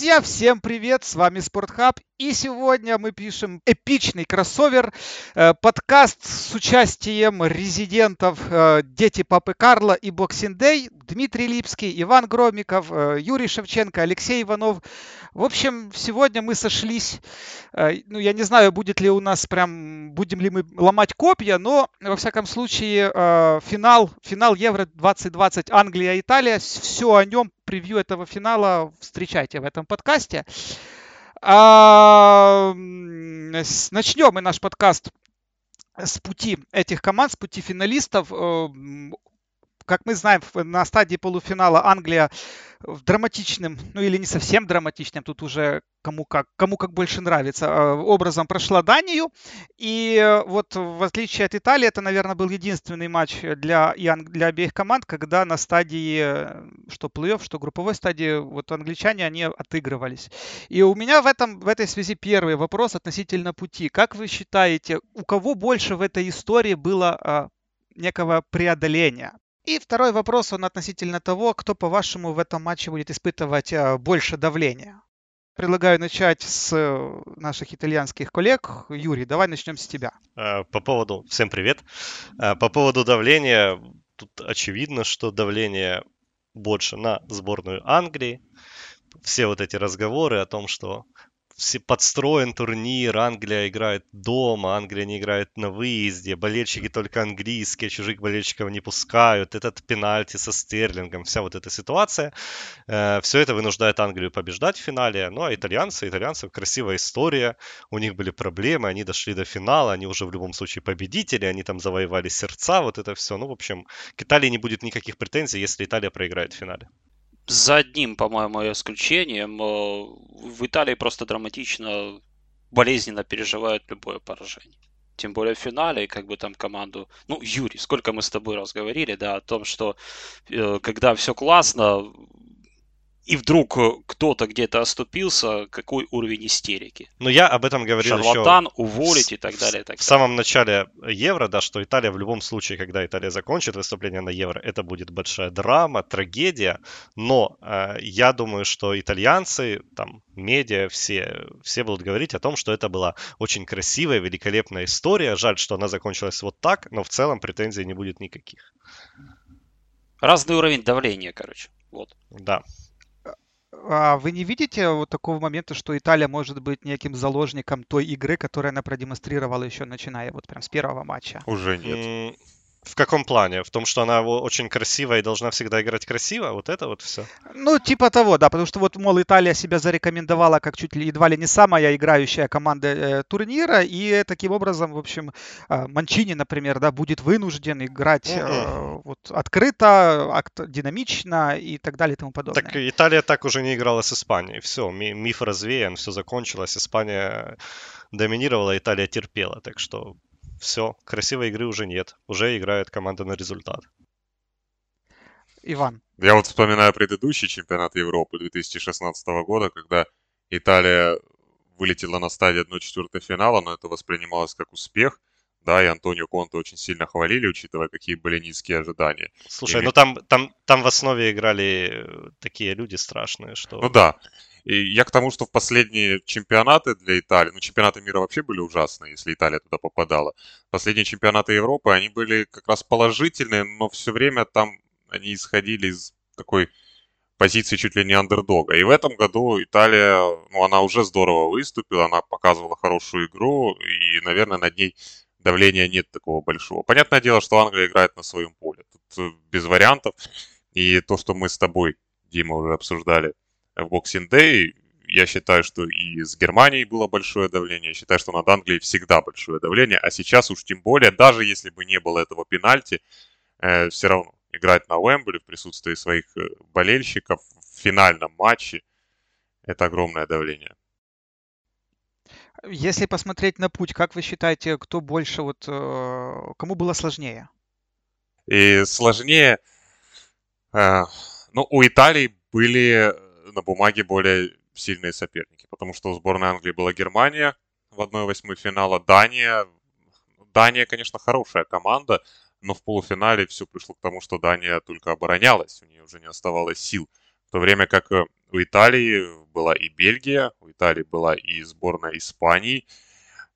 Друзья, всем привет! С вами Спортхаб. И сегодня мы пишем эпичный кроссовер, э, подкаст с участием резидентов э, Дети Папы Карла и Day, Дмитрий Липский, Иван Громиков, э, Юрий Шевченко, Алексей Иванов. В общем, сегодня мы сошлись. Ну, я не знаю, будет ли у нас прям, будем ли мы ломать копья, но, во всяком случае, финал, финал Евро 2020 Англия-Италия, все о нем, превью этого финала встречайте в этом подкасте. А, начнем мы наш подкаст с пути этих команд, с пути финалистов. Э, как мы знаем, на стадии полуфинала Англия в драматичным, ну или не совсем драматичным, тут уже кому как, кому как больше нравится, э, образом прошла Данию. И э, вот в отличие от Италии, это, наверное, был единственный матч для, для обеих команд, когда на стадии что плей-офф, что групповой стадии, вот англичане, они отыгрывались. И у меня в, этом, в этой связи первый вопрос относительно пути. Как вы считаете, у кого больше в этой истории было а, некого преодоления? И второй вопрос, он относительно того, кто, по-вашему, в этом матче будет испытывать а, больше давления. Предлагаю начать с э, наших итальянских коллег. Юрий, давай начнем с тебя. А, по поводу... Всем привет. По поводу давления, тут очевидно, что давление больше на сборную Англии. Все вот эти разговоры о том, что подстроен турнир, Англия играет дома, Англия не играет на выезде, болельщики только английские, чужих болельщиков не пускают, этот пенальти со Стерлингом, вся вот эта ситуация, э, все это вынуждает Англию побеждать в финале, ну а итальянцы, итальянцев красивая история, у них были проблемы, они дошли до финала, они уже в любом случае победители, они там завоевали сердца, вот это все, ну в общем, к Италии не будет никаких претензий, если Италия проиграет в финале за одним, по-моему, исключением, э, в Италии просто драматично, болезненно переживают любое поражение. Тем более в финале, как бы там команду... Ну, Юрий, сколько мы с тобой раз говорили, да, о том, что э, когда все классно, и вдруг э, кто-то где-то оступился, какой уровень истерики. Ну, я об этом говорил Шарлатан, еще уволить и так далее. И так в самом начале Евро, да, что Италия в любом случае, когда Италия закончит выступление на Евро, это будет большая драма, трагедия. Но э, я думаю, что итальянцы, там, медиа, все, все будут говорить о том, что это была очень красивая, великолепная история. Жаль, что она закончилась вот так, но в целом претензий не будет никаких. Разный уровень давления, короче. Вот. Да. А вы не видите вот такого момента, что Италия может быть неким заложником той игры, которую она продемонстрировала еще начиная вот прям с первого матча? Уже нет. В каком плане? В том, что она очень красивая и должна всегда играть красиво? Вот это вот все? Ну, типа того, да, потому что вот, мол, Италия себя зарекомендовала как чуть ли едва ли не самая играющая команда э, турнира, и таким образом, в общем, э, Манчини, например, да, будет вынужден играть э, вот открыто, акт, динамично и так далее и тому подобное. Так Италия так уже не играла с Испанией. Все, миф развеян, все закончилось. Испания доминировала, Италия терпела. Так что все, красивой игры уже нет. Уже играет команда на результат. Иван. Я вот вспоминаю предыдущий чемпионат Европы 2016 года, когда Италия вылетела на стадии 1-4 финала, но это воспринималось как успех. Да, и Антонио Конте очень сильно хвалили, учитывая, какие были низкие ожидания. Слушай, и... ну там, там, там в основе играли такие люди страшные, что... Ну да, и я к тому, что в последние чемпионаты для Италии, ну, чемпионаты мира вообще были ужасные, если Италия туда попадала. Последние чемпионаты Европы, они были как раз положительные, но все время там они исходили из такой позиции чуть ли не андердога. И в этом году Италия, ну, она уже здорово выступила, она показывала хорошую игру, и, наверное, над ней давления нет такого большого. Понятное дело, что Англия играет на своем поле. Тут э, без вариантов. И то, что мы с тобой, Дима, уже обсуждали в Boxing Day. Я считаю, что и с Германией было большое давление. Я считаю, что над Англией всегда большое давление. А сейчас уж тем более, даже если бы не было этого пенальти, э, все равно играть на Уэмбли в присутствии своих э, болельщиков в финальном матче – это огромное давление. Если посмотреть на путь, как вы считаете, кто больше, вот, э, кому было сложнее? И сложнее, э, ну, у Италии были на бумаге более сильные соперники, потому что у сборной Англии была Германия в 1-8 финала, Дания. Дания, конечно, хорошая команда, но в полуфинале все пришло к тому, что Дания только оборонялась, у нее уже не оставалось сил. В то время как э, у Италии была и Бельгия, у Италии была и сборная Испании.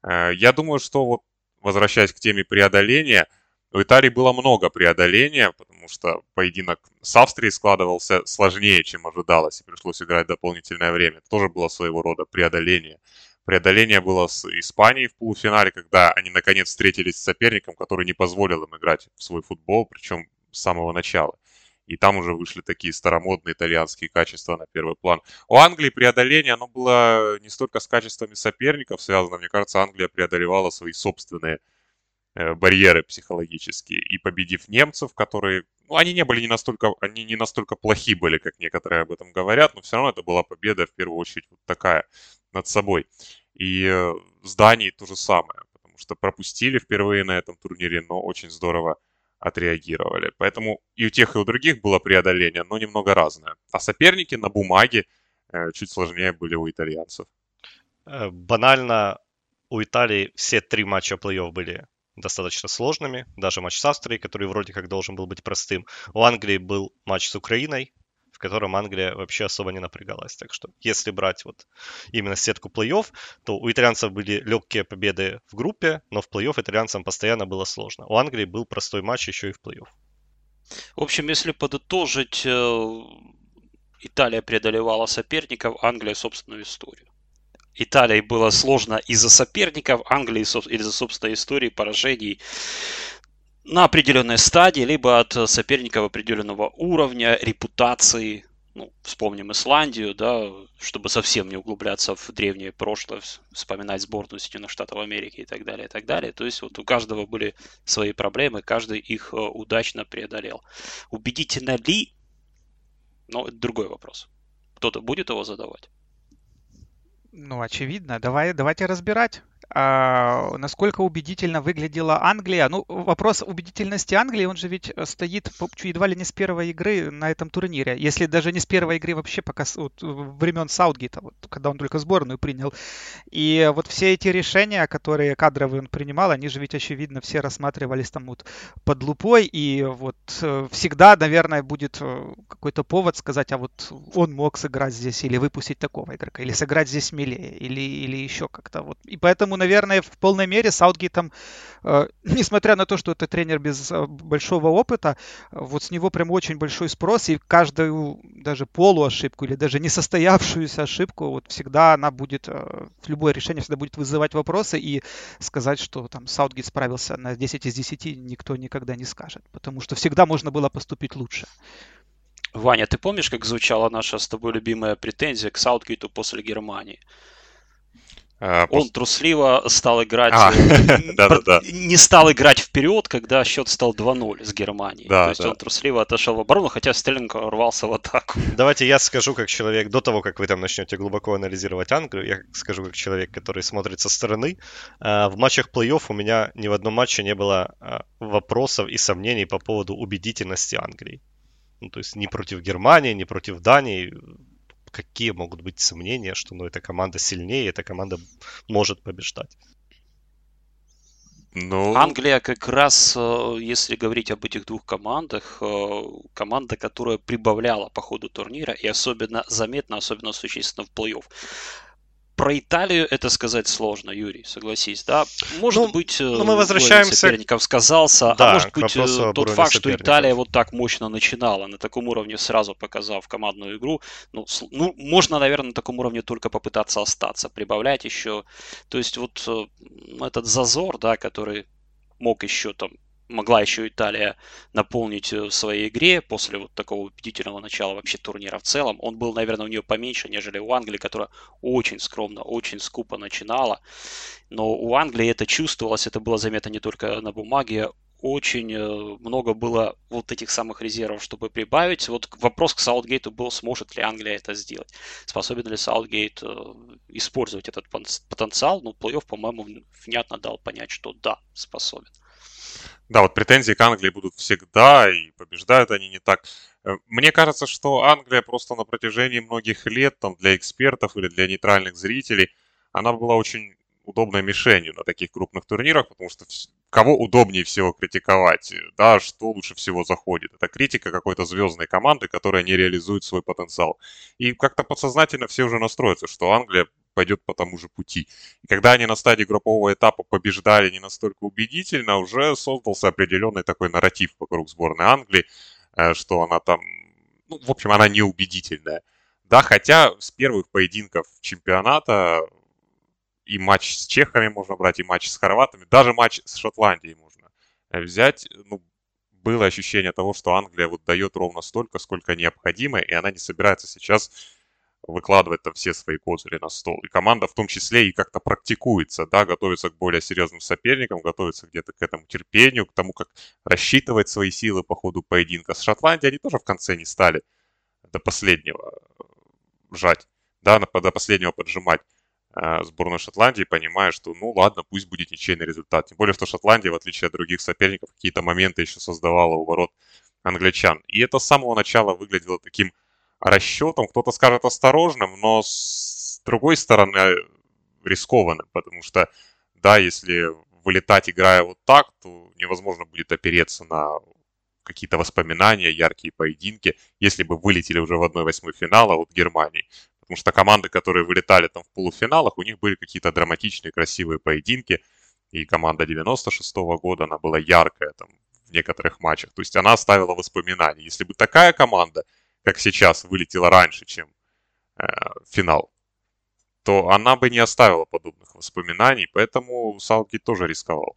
Э, я думаю, что вот возвращаясь к теме преодоления, у Италии было много преодоления, потому что поединок с Австрией складывался сложнее, чем ожидалось, и пришлось играть дополнительное время. Это тоже было своего рода преодоление. Преодоление было с Испанией в полуфинале, когда они наконец встретились с соперником, который не позволил им играть в свой футбол, причем с самого начала. И там уже вышли такие старомодные итальянские качества на первый план. У Англии преодоление, оно было не столько с качествами соперников связано. Мне кажется, Англия преодолевала свои собственные барьеры психологические. И победив немцев, которые... Ну, они не были не настолько... Они не настолько плохи были, как некоторые об этом говорят, но все равно это была победа, в первую очередь, вот такая, над собой. И э, с Данией то же самое, потому что пропустили впервые на этом турнире, но очень здорово отреагировали. Поэтому и у тех, и у других было преодоление, но немного разное. А соперники на бумаге э, чуть сложнее были у итальянцев. Э, банально, у Италии все три матча плей-офф были достаточно сложными. Даже матч с Австрией, который вроде как должен был быть простым. У Англии был матч с Украиной, в котором Англия вообще особо не напрягалась. Так что, если брать вот именно сетку плей-офф, то у итальянцев были легкие победы в группе, но в плей-офф итальянцам постоянно было сложно. У Англии был простой матч еще и в плей-офф. В общем, если подытожить, э, Италия преодолевала соперников, Англия собственную историю. Италии было сложно из-за соперников, Англии из-за собственной истории поражений на определенной стадии, либо от соперников определенного уровня, репутации. Ну, вспомним Исландию, да, чтобы совсем не углубляться в древнее прошлое, вспоминать сборную Соединенных Штатов Америки и так далее, и так далее. То есть вот у каждого были свои проблемы, каждый их э, удачно преодолел. Убедительно ли? Ну, это другой вопрос. Кто-то будет его задавать? Ну, очевидно. Давай, давайте разбирать. А, насколько убедительно выглядела Англия. Ну, вопрос убедительности Англии, он же ведь э, стоит едва ли не с первой игры на этом турнире. Если даже не с первой игры вообще, пока вот, времен Саутгейта, вот, когда он только сборную принял. И вот все эти решения, которые кадровые он принимал, они же ведь, очевидно, все рассматривались там вот под лупой. И вот э, всегда, наверное, будет э, какой-то повод сказать, а вот он мог сыграть здесь или выпустить такого игрока, или сыграть здесь смелее, или, или еще как-то. Вот. И поэтому, наверное, в полной мере Саутгейтом, э, несмотря на то, что это тренер без э, большого опыта, вот с него прям очень большой спрос, и каждую даже полуошибку или даже несостоявшуюся ошибку, вот всегда она будет, э, любое решение всегда будет вызывать вопросы, и сказать, что там Саутгейт справился на 10 из 10, никто никогда не скажет, потому что всегда можно было поступить лучше. Ваня, ты помнишь, как звучала наша с тобой любимая претензия к Саутгейту после Германии? А, Он трусливо стал играть, а, э, не стал играть вперед, когда счет стал 2-0 с Германией. Да, То есть да. он трусливо отошел в оборону, хотя Стерлинг рвался в атаку. Давайте я скажу как человек, до того, как вы там начнете глубоко анализировать Англию, я скажу как человек, который смотрит со стороны. А, в матчах плей-офф у меня ни в одном матче не было а, вопросов и сомнений по поводу убедительности Англии. Ну, то есть ни против Германии, ни против Дании какие могут быть сомнения, что ну, эта команда сильнее, эта команда может побеждать? Ну... Англия как раз, э, если говорить об этих двух командах, э, команда, которая прибавляла по ходу турнира и особенно заметно, особенно существенно в плей-офф. Про Италию это сказать сложно, Юрий, согласись, да? Может ну, быть, ну, мы возвращаемся... соперников сказался, а да, а может быть э, тот факт, что Италия вот так мощно начинала, на таком уровне сразу показав командную игру, ну, ну, можно, наверное, на таком уровне только попытаться остаться, прибавлять еще. То есть вот э, этот зазор, да, который мог еще там могла еще Италия наполнить э, в своей игре после вот такого убедительного начала вообще турнира в целом. Он был, наверное, у нее поменьше, нежели у Англии, которая очень скромно, очень скупо начинала. Но у Англии это чувствовалось, это было заметно не только на бумаге, очень э, много было вот этих самых резервов, чтобы прибавить. Вот вопрос к Саутгейту был, сможет ли Англия это сделать. Способен ли Саутгейт э, использовать этот потенциал? Ну, плей-офф, по-моему, внятно дал понять, что да, способен. Да, вот претензии к Англии будут всегда, и побеждают они не так. Э, мне кажется, что Англия просто на протяжении многих лет, там, для экспертов или для нейтральных зрителей, она была очень удобной мишенью на таких крупных турнирах, потому что кого удобнее всего критиковать, да, что лучше всего заходит. Это критика какой-то звездной команды, которая не реализует свой потенциал. И как-то подсознательно все уже настроятся, что Англия пойдет по тому же пути. И когда они на стадии группового этапа побеждали не настолько убедительно, уже создался определенный такой нарратив вокруг сборной Англии, э, что она там, ну, в общем, она неубедительная. Да, хотя с первых поединков чемпионата и матч с чехами можно брать, и матч с хорватами, даже матч с Шотландией можно э, взять. Ну, было ощущение того, что Англия вот дает ровно столько, сколько необходимо, и она не собирается сейчас выкладывать там все свои козыри на стол. И команда в том числе и как-то практикуется, да, готовится к более серьезным соперникам, готовится где-то к этому терпению, к тому, как рассчитывать свои силы по ходу поединка. С Шотландией они тоже в конце не стали до последнего жать, да, до последнего поджимать. Э, сборную Шотландии, понимая, что ну ладно, пусть будет ничейный результат. Тем более, что Шотландия, в отличие от других соперников, какие-то моменты еще создавала у ворот англичан. И это с самого начала выглядело таким расчетом, кто-то скажет осторожным, но с другой стороны рискованным, потому что, да, если вылетать, играя вот так, то невозможно будет опереться на какие-то воспоминания, яркие поединки, если бы вылетели уже в 1-8 финала от Германии. Потому что команды, которые вылетали там в полуфиналах, у них были какие-то драматичные, красивые поединки. И команда 96 -го года, она была яркая там в некоторых матчах. То есть она оставила воспоминания. Если бы такая команда, как сейчас, вылетела раньше, чем э, финал, то она бы не оставила подобных воспоминаний. Поэтому Саутгейт тоже рисковал.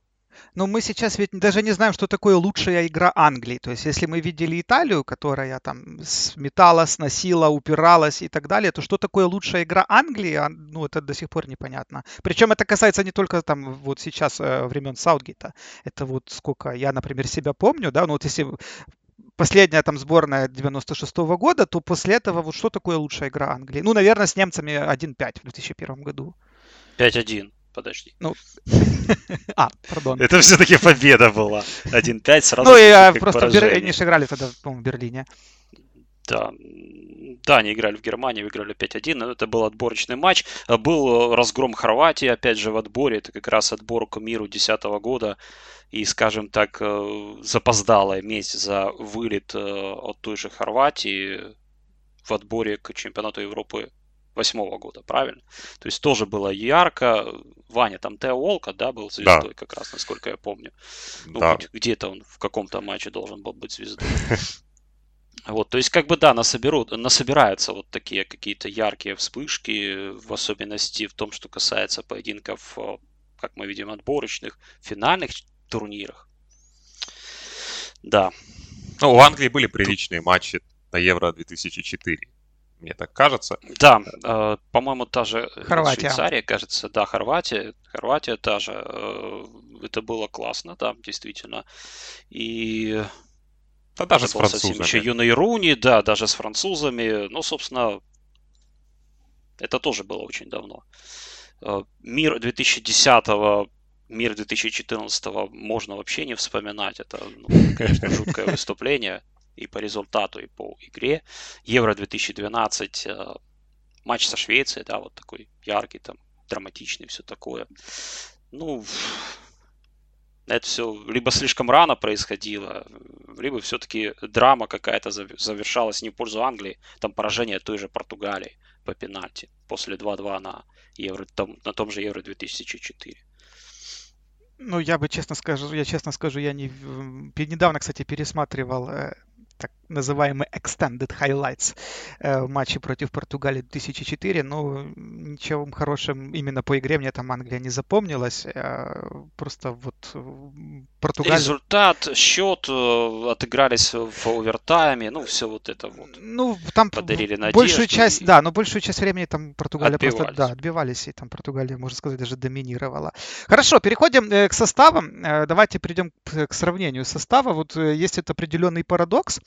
Но мы сейчас ведь даже не знаем, что такое лучшая игра Англии. То есть, если мы видели Италию, которая там сметала, сносила, упиралась и так далее, то что такое лучшая игра Англии, а, ну, это до сих пор непонятно. Причем это касается не только там вот сейчас э, времен Саутгейта. Это вот сколько я, например, себя помню, да, ну вот если последняя там сборная 96 -го года, то после этого вот что такое лучшая игра Англии? Ну, наверное, с немцами 1-5 в 2001 году. 5-1 подожди. Ну, а, пардон. Это все-таки победа была. 1-5 сразу. Ну, и а, просто они же играли тогда, по-моему, в Берлине. Да, да, они играли в Германии, выиграли 5-1, но это был отборочный матч. Был разгром Хорватии, опять же, в отборе. Это как раз отбор к миру 2010 года. И, скажем так, э, запоздалая месть за вылет э, от той же Хорватии в отборе к чемпионату Европы восьмого года, правильно? То есть тоже было ярко. Ваня, там Тео Волка, да, был звездой да. как раз, насколько я помню. Ну, да. где-то он в каком-то матче должен был быть звездой. Вот, то есть, как бы, да, насоберут, насобираются вот такие какие-то яркие вспышки, в особенности в том, что касается поединков, э, как мы видим, отборочных, финальных турнирах. Да. Ну, у Англии были приличные матчи на Евро 2004 мне так кажется. Да, э, по-моему, та же Хорватия. Швейцария, кажется, да, Хорватия, Хорватия та же. Э, это было классно, да, действительно. И да, даже с французами. Еще юный Руни, да, даже с французами. Ну, собственно, это тоже было очень давно. Э, мир 2010 мир 2014 можно вообще не вспоминать. Это, ну, конечно, жуткое выступление и по результату, и по игре. Евро 2012, э, матч со Швецией, да, вот такой яркий, там, драматичный, все такое. Ну, это все либо слишком рано происходило, либо все-таки драма какая-то завершалась не в пользу Англии, там поражение той же Португалии по пенальти после 2-2 на, Евро, там, на том же Евро 2004. Ну, я бы честно скажу, я честно скажу, я не недавно, кстати, пересматривал э, так называемый extended highlights э, в матче против Португалии 2004. Но ничего хорошим именно по игре мне там Англия не запомнилась. Э, просто вот Португалия... Результат, счет, э, отыгрались в овертайме, ну все вот это вот. Ну там подарили надежду. Большую часть, и... да, но большую часть времени там Португалия отбивались. просто да, отбивались, и там Португалия, можно сказать, даже доминировала. Хорошо, переходим к составам. Давайте перейдем к сравнению состава. Вот есть этот определенный парадокс.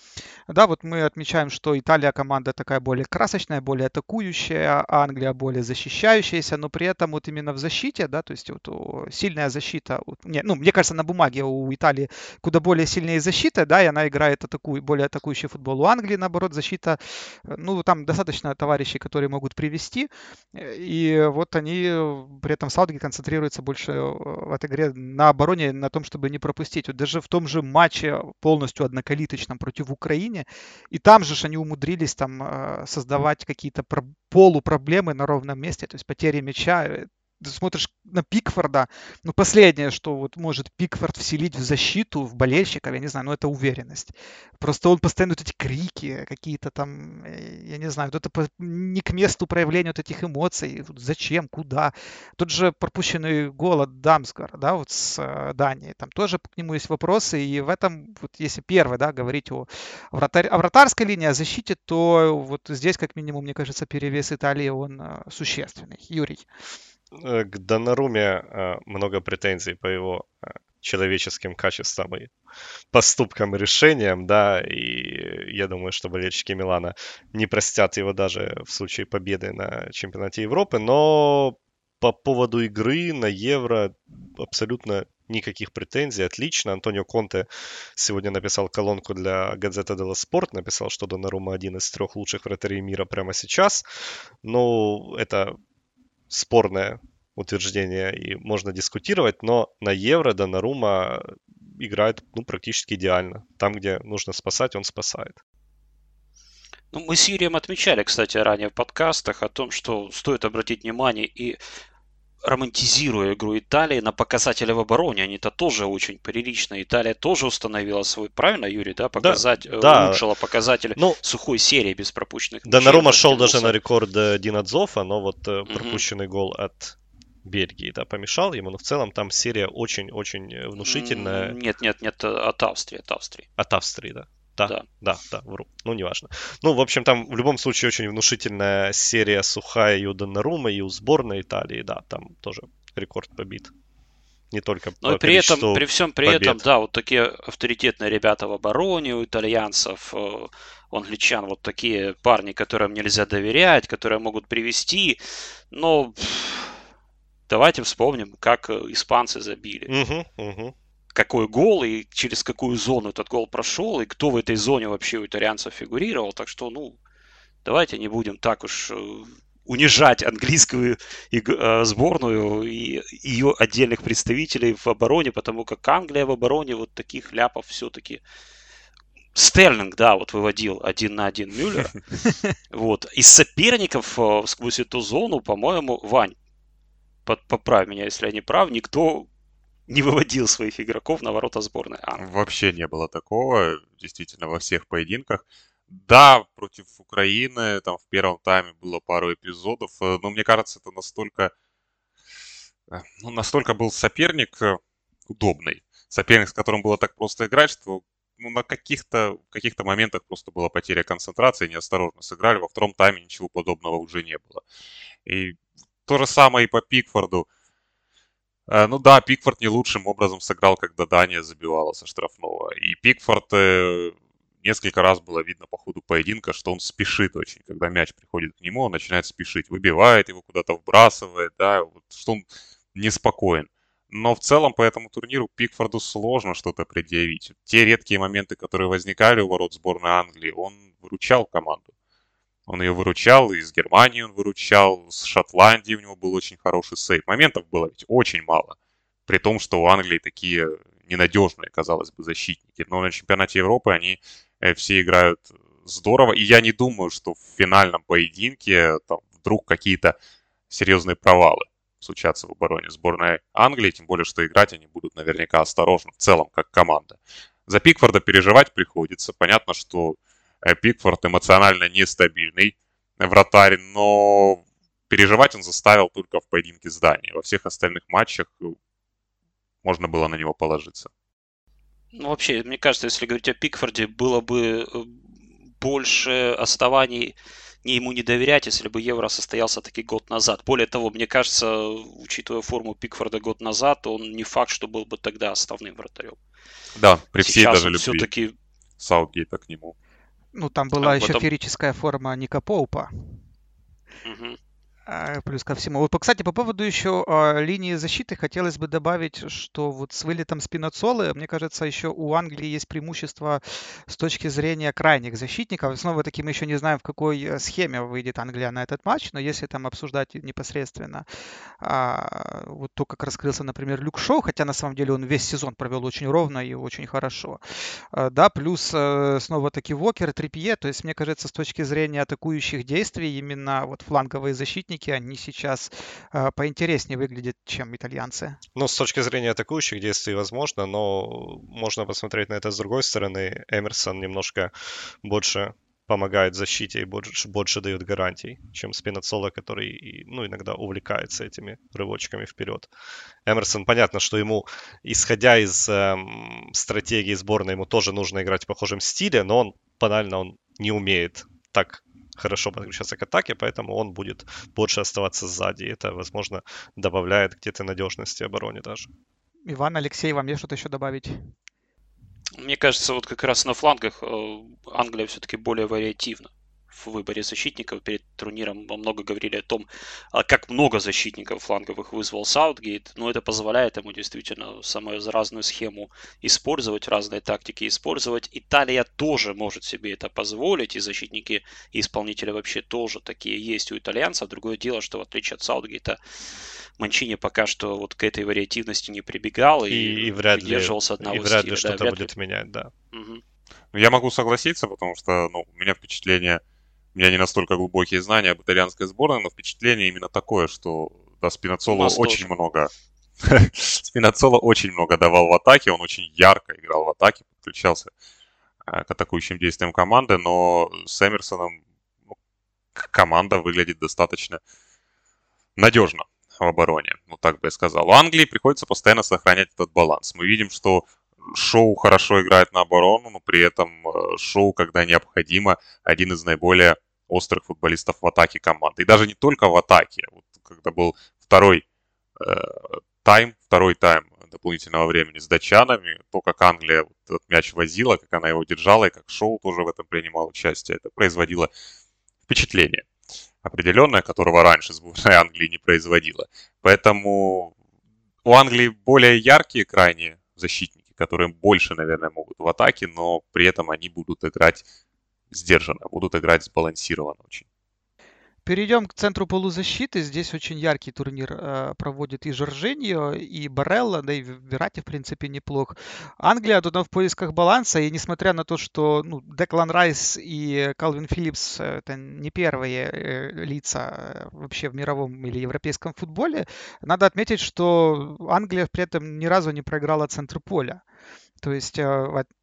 Да, вот мы отмечаем, что Италия команда такая более красочная, более атакующая, а Англия более защищающаяся, но при этом вот именно в защите, да, то есть вот сильная защита, вот, не, ну, мне кажется, на бумаге у Италии куда более сильная защита, да, и она играет атаку, более атакующий футбол. У Англии, наоборот, защита, э, ну, там достаточно товарищей, которые могут привести, э, и вот они при этом Саутгейт концентрируется больше в этой игре на обороне, на том, чтобы не пропустить. Вот даже в том же матче полностью однокалиточном против Украины, и там же они умудрились там э, создавать какие-то полупроблемы на ровном месте, то есть потери мяча, э, ты смотришь на Пикфорда, ну, последнее, что вот может Пикфорд вселить в защиту, в болельщиков, я не знаю, ну, это уверенность. Просто он постоянно вот эти крики какие-то там, э, я не знаю, вот это не к месту проявления вот этих эмоций, зачем, куда. Тут же пропущенный гол от Дамсгара, да, вот с э, Дании, там тоже к нему есть вопросы, и в этом, вот если первый, да, говорить о, вратарь, о вратарской линии, о защите, то вот здесь, как минимум, мне кажется, перевес Италии, он э, существенный. Юрий. Э, к Донаруме э, много претензий по его э, человеческим качествам и поступкам и решениям, да, и я думаю, что болельщики Милана не простят его даже в случае победы на чемпионате Европы, но по поводу игры на Евро абсолютно никаких претензий, отлично. Антонио Конте сегодня написал колонку для газеты Делла Спорт, написал, что Донарума один из трех лучших вратарей мира прямо сейчас. Но это спорное утверждение и можно дискутировать, но на Евро Донарума играет ну, практически идеально. Там, где нужно спасать, он спасает. Ну, мы с Юрием отмечали, кстати, ранее в подкастах о том, что стоит обратить внимание и романтизируя игру Италии на показатели в обороне, они-то тоже очень прилично. Италия тоже установила свой, правильно, Юрий, да, показать, да, да. улучшила показатели ну, сухой серии без пропущенных. Да, Нарума шел даже на рекорд э, Дина Дзофа, но вот угу. пропущенный гол от Бельгии, да, помешал ему, но в целом там серия очень-очень э, внушительная. Нет, нет, нет, от Австрии, от Австрии. От Австрии, да. Да, да, да, да, вру. Ну, неважно. Ну, в общем, там в любом случае очень внушительная серия сухая и у Доннарума, и у сборной Италии, да, там тоже рекорд побит. Не только Но по при этом, при всем при побед. этом, да, вот такие авторитетные ребята в обороне у итальянцев, э, у англичан, вот такие парни, которым нельзя доверять, которые могут привести, но давайте вспомним, как э, испанцы забили. Угу, угу какой гол и через какую зону этот гол прошел, и кто в этой зоне вообще у итальянцев фигурировал. Так что, ну, давайте не будем так уж э, унижать английскую э, сборную и ее отдельных представителей в обороне, потому как Англия в обороне вот таких ляпов все-таки Стерлинг, да, вот выводил один на один Мюллера. Вот. Из соперников э, сквозь эту зону, по-моему, Вань, поправь меня, если я не прав, никто не выводил своих игроков на ворота сборной Англии. Вообще не было такого, действительно, во всех поединках. Да, против Украины там в первом тайме было пару эпизодов, э, но мне кажется, это настолько, э, ну, настолько был соперник э, удобный, соперник, с которым было так просто играть, что ну, на каких-то каких моментах просто была потеря концентрации, неосторожно сыграли. Во втором тайме ничего подобного уже не было. И то же самое и по Пикфорду. Э, ну да, Пикфорд не лучшим образом сыграл, когда Дания забивала со штрафного. И Пикфорд э, несколько раз было видно по ходу поединка, что он спешит очень. Когда мяч приходит к нему, он начинает спешить. Выбивает его куда-то, вбрасывает, да, вот, что он неспокоен. Но в целом по этому турниру Пикфорду сложно что-то предъявить. Те редкие моменты, которые возникали у ворот сборной Англии, он выручал команду. Он ее выручал, из Германии он выручал, с Шотландии у него был очень хороший сейв. Моментов было ведь очень мало. При том, что у Англии такие ненадежные, казалось бы, защитники. Но на чемпионате Европы они э, все играют здорово. И я не думаю, что в финальном поединке там вдруг какие-то серьезные провалы случатся в обороне сборной Англии. Тем более, что играть они будут наверняка осторожно в целом, как команда. За Пикфорда переживать приходится. Понятно, что Пикфорд эмоционально нестабильный вратарь, но переживать он заставил только в поединке с Данией. Во всех остальных матчах э, можно было на него положиться. Ну, вообще, мне кажется, если говорить о Пикфорде, было бы э, больше оснований не ему не доверять, если бы Евро состоялся таки год назад. Более того, мне кажется, учитывая форму Пикфорда год назад, он не факт, что был бы тогда основным вратарем. Да, при всей Сейчас даже любви все-таки... Саутгейта к нему. Ну, там была А еще потом- феерическая форма Ника Поупа. Мгм. А, Плюс ко всему. Вот, кстати, по поводу еще а, линии защиты хотелось бы добавить, что вот с вылетом Спинацолы, мне кажется, еще у Англии есть преимущество с точки зрения крайних защитников. Снова таки мы еще не знаем, в какой э, схеме выйдет Англия на этот матч, но если там обсуждать непосредственно а, вот то, как раскрылся, например, Люк Шоу, хотя на самом деле он весь сезон провел очень ровно и очень хорошо. Да, плюс э, снова таки Вокер, Трипье, то есть мне кажется, с точки зрения атакующих действий, именно вот фланговые защитники, они сейчас э, поинтереснее выглядят, чем итальянцы. Ну, с точки зрения атакующих действий, возможно, но можно посмотреть на это с другой стороны. Эмерсон немножко больше помогает защите и больше, больше дает гарантий, чем Спинацола, который ну, иногда увлекается этими рывочками вперед. Эмерсон, понятно, что ему, исходя из эм, стратегии сборной, ему тоже нужно играть в похожем стиле, но он банально он не умеет так хорошо подключаться к атаке, поэтому он будет больше оставаться сзади. Это, возможно, добавляет где-то надежности обороне даже. Иван, Алексей, вам есть что-то еще добавить? Мне кажется, вот как раз на флангах э, Англия все-таки более вариативна в выборе защитников. Перед турниром мы много говорили о том, а, как много защитников фланговых вызвал Саутгейт. Но это позволяет ему действительно самую разную схему использовать, разные тактики использовать. Италия тоже может себе это позволить, и защитники и исполнители вообще тоже такие есть у итальянцев. Другое дело, что в отличие от Саутгейта, Манчини пока что вот к этой вариативности не прибегал и, И, и вряд ли, придерживался одного и вряд стиля. ли Да, что-то вряд ли. будет менять, да. Ну, Я могу согласиться, потому что ну, у меня впечатление, у меня не настолько глубокие знания об итальянской сборной, но впечатление именно такое, что да, нас очень тоже. много Спинацоло очень много давал в атаке, он очень ярко играл в атаке, подключался э, к атакующим действиям команды, но с Эмерсоном ну, команда выглядит достаточно надежно в обороне, вот так бы я сказал. У Англии приходится постоянно сохранять этот баланс. Мы видим, что Шоу хорошо играет на оборону, но при этом э, Шоу, когда необходимо, один из наиболее острых футболистов в атаке команды. И даже не только в атаке. Вот когда был второй э, тайм, второй тайм дополнительного времени с датчанами, то, как Англия вот этот мяч возила, как она его держала, и как Шоу тоже в этом принимал участие, это производило впечатление определенное, которого раньше сборная Англии не производила. Поэтому у Англии более яркие крайние защитники, которые больше, наверное, могут в атаке, но при этом они будут играть сдержанно, будут играть сбалансированно очень. Перейдем к центру полузащиты. Здесь очень яркий турнир э, проводит и Жоржиньо, и Барелла, да и Верати, в принципе, неплох. Англия туда в поисках баланса, и несмотря на то, что ну, Деклан Райс и Калвин Филлипс э, это не первые э, лица вообще в мировом или европейском футболе, надо отметить, что Англия при этом ни разу не проиграла центр поля. То есть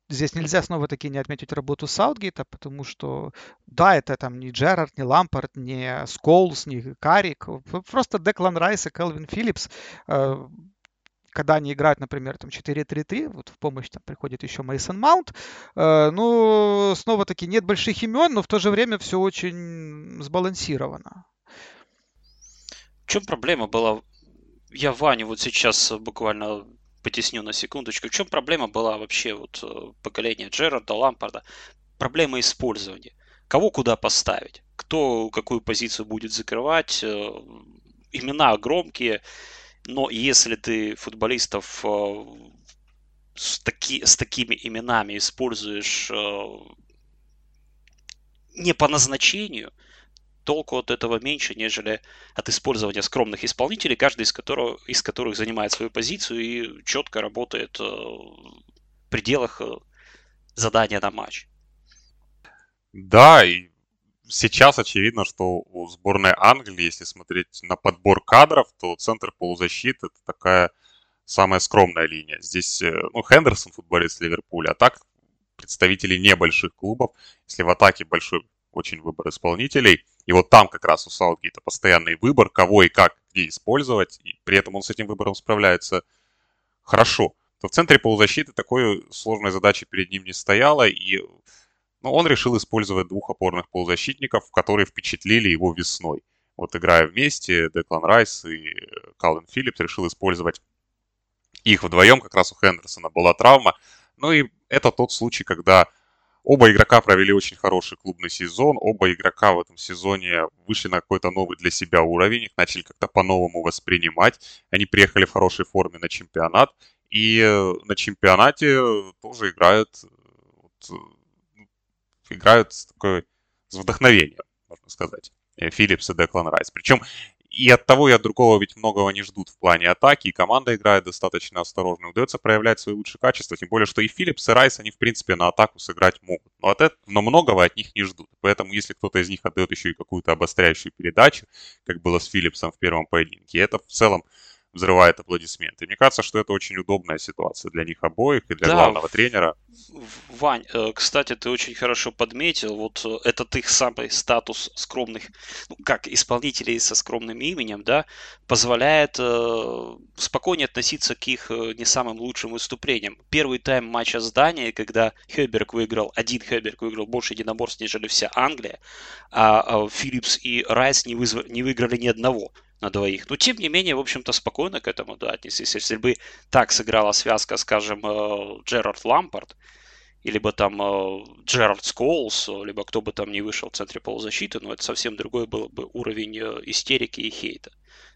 здесь нельзя снова-таки не отметить работу Саутгейта, потому что, да, это там не Джерард, не Лампард, не Сколс, не Карик, просто Деклан Райс и Келвин Филлипс, э, когда они играют, например, там 4-3-3, вот в помощь там приходит еще Мейсон Маунт, э, ну, снова-таки нет больших имен, но в то же время все очень сбалансировано. В чем проблема была? Я Ваню вот сейчас буквально потесню на секундочку. В чем проблема была вообще вот э, поколения Джерарда, Лампарда? Проблема использования. Кого куда поставить? Кто какую позицию будет закрывать? э, Имена громкие, но если ты футболистов э, с, таки, с такими именами используешь не по назначению, толку от этого меньше, нежели от использования скромных исполнителей, каждый из, которого, из которых занимает свою позицию и четко работает э, в пределах э, задания на матч. Да, и сейчас очевидно, что у сборной Англии, если смотреть на подбор кадров, то центр полузащиты это такая самая скромная линия. Здесь, э, ну, Хендерсон, футболист Ливерпуля, а так представители небольших клубов. Если в атаке большой очень выбор исполнителей, и вот там как раз у Саутгейта постоянный выбор, кого и как где использовать, и при этом он с этим выбором справляется хорошо, то в центре полузащиты такой сложной задачи перед ним не стояло, и ну, он решил использовать двух опорных полузащитников, которые впечатлили его весной. Вот играя вместе, Деклан Райс и Калвин Филлипс решил использовать их вдвоем. Как раз у Хендерсона была травма. Ну и это тот случай, когда Оба игрока провели очень хороший клубный сезон, оба игрока в этом сезоне вышли на какой-то новый для себя уровень, их начали как-то по-новому воспринимать. Они приехали в хорошей форме на чемпионат, и э, на чемпионате тоже играют, вот, играют с, такой, с вдохновением, можно сказать. Филлипс и Деклан Райс. Причем и от того и от другого ведь многого не ждут в плане атаки, и команда играет достаточно осторожно. Удается проявлять свои лучшие качества, тем более, что и Филлипс, и Райс, они, в принципе, на атаку сыграть могут. Но, от этого, но многого от них не ждут. Поэтому, если кто-то из них отдает еще и какую-то обостряющую передачу, как было с Филлипсом в первом поединке, это в целом взрывает аплодисменты. Мне кажется, что это очень удобная ситуация для них обоих и для да, главного тренера. Вань, э, кстати, ты очень хорошо подметил, вот э, этот их самый статус скромных, ну, как исполнителей со скромным именем, да, позволяет э, спокойнее относиться к их э, не самым лучшим выступлениям. Первый тайм матча здания, когда Хеберг выиграл, один Хеберг выиграл больше единоборств, нежели вся Англия, а, а Филлипс и Райс не, вызв... не выиграли ни одного на двоих. Но тем не менее, в общем-то, спокойно к этому да, отнеслись. Если бы так сыграла связка, скажем, э, Джерард Лампард, либо там э, Джерард Сколс, либо кто бы там не вышел в центре полузащиты, но это совсем другой был бы уровень э, истерики и хейта.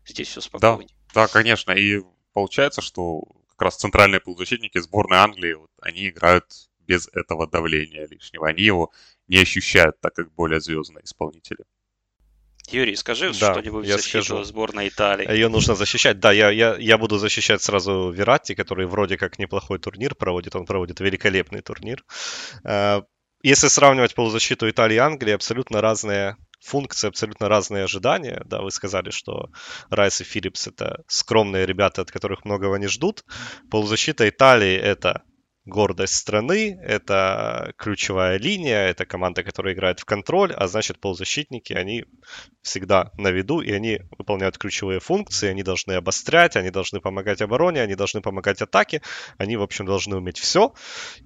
Здесь все спокойнее. Да, да, конечно. И получается, что как раз центральные полузащитники сборной Англии, вот, они играют без этого давления лишнего. Они его не ощущают, так как более звездные исполнители. Юрий, скажи да, что-нибудь я в защиту скажу. сборной Италии. Ее нужно защищать. Да, я, я, я буду защищать сразу Вератти, который вроде как неплохой турнир проводит. Он проводит великолепный турнир. Э, если сравнивать полузащиту Италии и Англии, абсолютно разные функции, абсолютно разные ожидания. Да, вы сказали, что Райс и Филлипс это скромные ребята, от которых многого не ждут. Полузащита Италии это гордость страны, это ключевая линия, это команда, которая играет в контроль, а значит полузащитники, они всегда на виду, и они выполняют ключевые функции, они должны обострять, они должны помогать обороне, они должны помогать атаке, они, в общем, должны уметь все.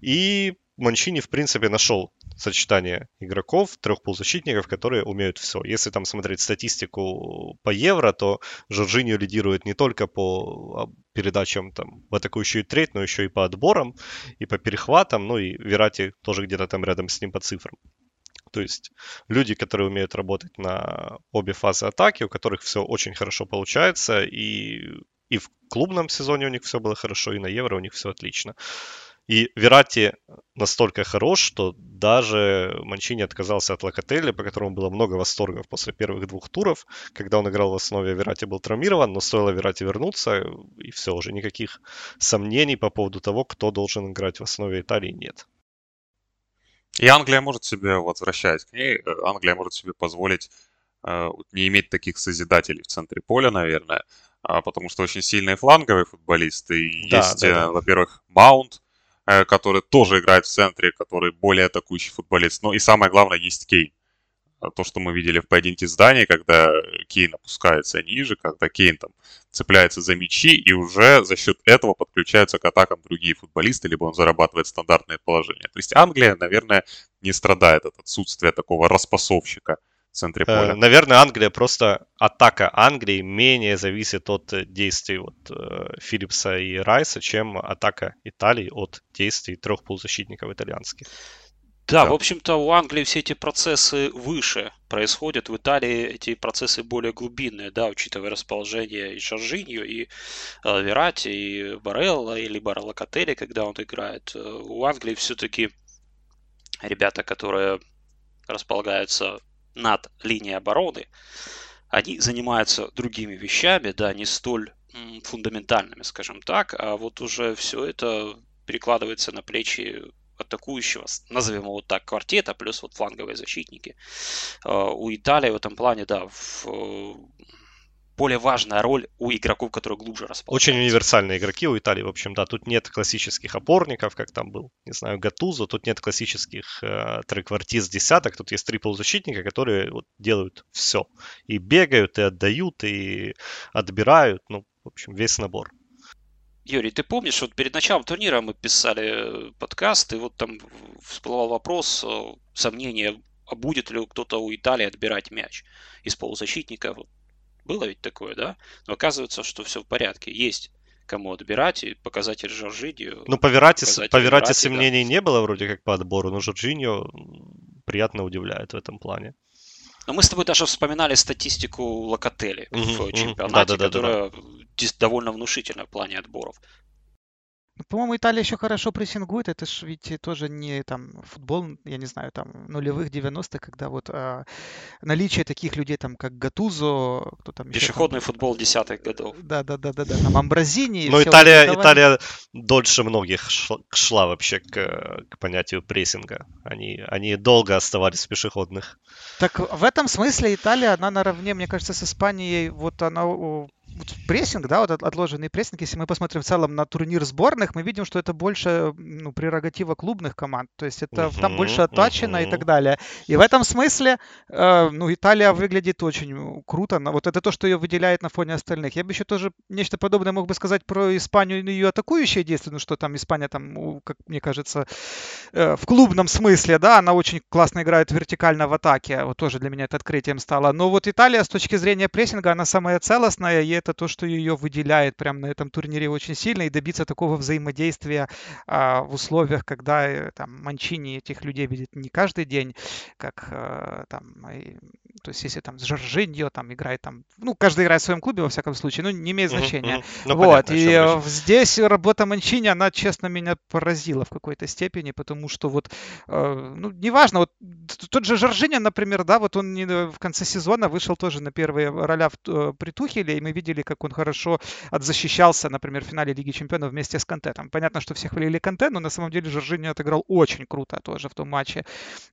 И Манчини, в принципе, нашел сочетание игроков, трех полузащитников, которые умеют все. Если там смотреть статистику по Евро, то Жоржиньо лидирует не только по а, передачам там, в атакующую треть, но еще и по отборам, и по перехватам, ну и Верати тоже где-то там рядом с ним по цифрам. То есть люди, которые умеют работать на обе фазы атаки, у которых все очень хорошо получается, и, и в клубном сезоне у них все было хорошо, и на Евро у них все отлично. И Верати настолько хорош, что даже Манчини отказался от Локотеля, по которому было много восторгов после первых двух туров, когда он играл в основе, Верати был травмирован, но стоило Верати вернуться, и все, уже никаких сомнений по поводу того, кто должен играть в основе Италии, нет. И Англия может себе, возвращаясь к ней, э, Англия может себе позволить э, не иметь таких созидателей в центре поля, наверное, а, потому что очень сильные фланговые футболисты. И да, есть, да, да. во-первых, Маунт, Э, который тоже играет в центре, который более атакующий футболист. Но и самое главное, есть Кейн. А то, что мы видели в поединке зданий, когда Кейн опускается ниже, когда Кейн там цепляется за мячи, и уже за счет этого подключаются к атакам другие футболисты, либо он зарабатывает стандартные положения. То есть Англия, наверное, не страдает от отсутствия такого распасовщика – центре э, поля. Наверное, Англия просто атака Англии менее зависит от э, действий вот, э, Филлипса и Райса, чем атака Италии от действий трех полузащитников итальянских. Да, да, в общем-то, у Англии все эти процессы выше происходят. В Италии эти процессы более глубинные, да, учитывая расположение и Шаржинью, и э, Верати, и Барелла, или Барелла когда он играет. У Англии все-таки ребята, которые располагаются над линией обороны, они занимаются другими вещами, да, не столь фундаментальными, скажем так, а вот уже все это перекладывается на плечи атакующего, назовем его так, квартета, плюс вот фланговые защитники. А, у Италии в этом плане, да, в более важная роль у игроков, которые глубже располагаются. Очень универсальные игроки у Италии, в общем, да. Тут нет классических опорников, как там был, не знаю, Гатузо. Тут нет классических э, треквартист десяток. Тут есть три полузащитника, которые вот, делают все. И бегают, и отдают, и отбирают. Ну, в общем, весь набор. Юрий, ты помнишь, вот перед началом турнира мы писали подкаст, и вот там всплывал вопрос, э, сомнение, а будет ли кто-то у Италии отбирать мяч из полузащитника. Было ведь такое, да? Но оказывается, что все в порядке. Есть кому отбирать, и показатель Жоржиньо. Ну, по Вератис, по Вератис да. не было вроде как по отбору, но Жоржиньо приятно удивляет в этом плане. Но мы с тобой даже вспоминали статистику Локотели mm-hmm, в чемпионате, да, да, которая да, да. довольно внушительна в плане отборов. По-моему, Италия еще хорошо прессингует. Это же ведь тоже не там футбол, я не знаю, там нулевых 90-х, когда вот а, наличие таких людей, там, как Гатузо, кто там Пешеходный там, футбол десятых годов. Да, да, да, да, да. Там Амбразини. Но Италия, Италия дольше многих шла вообще к, к понятию прессинга. Они, они долго оставались в пешеходных. Так в этом смысле Италия, она наравне, мне кажется, с Испанией, вот она вот прессинг, да, вот отложенный прессинг, если мы посмотрим в целом на турнир сборных, мы видим, что это больше ну, прерогатива клубных команд, то есть это uh-huh, там больше оттачено uh-huh. и так далее. И в этом смысле, э, ну, Италия выглядит очень круто, но вот это то, что ее выделяет на фоне остальных. Я бы еще тоже нечто подобное мог бы сказать про Испанию и ее атакующие действия, ну, что там Испания там, как мне кажется, э, в клубном смысле, да, она очень классно играет вертикально в атаке, вот тоже для меня это открытием стало. Но вот Италия с точки зрения прессинга, она самая целостная, и это то, что ее выделяет прямо на этом турнире очень сильно, и добиться такого взаимодействия а, в условиях, когда э, там Манчини этих людей видит не каждый день, как а, там, то есть если там с Жоржиньо там играет там, ну, каждый играет в своем клубе, во всяком случае, ну, не имеет значения. Mm-hmm. Ну, вот, понятно, и э, здесь работа Манчини, она, честно, меня поразила в какой-то степени, потому что вот, э, ну, неважно, вот тот же Жоржиньо, например, да, вот он не, в конце сезона вышел тоже на первые роля в, э, при Тухеле, и мы видели как он хорошо отзащищался, например, в финале Лиги Чемпионов вместе с Канте. Там понятно, что все хвалили Канте, но на самом деле Жоржини отыграл очень круто тоже в том матче.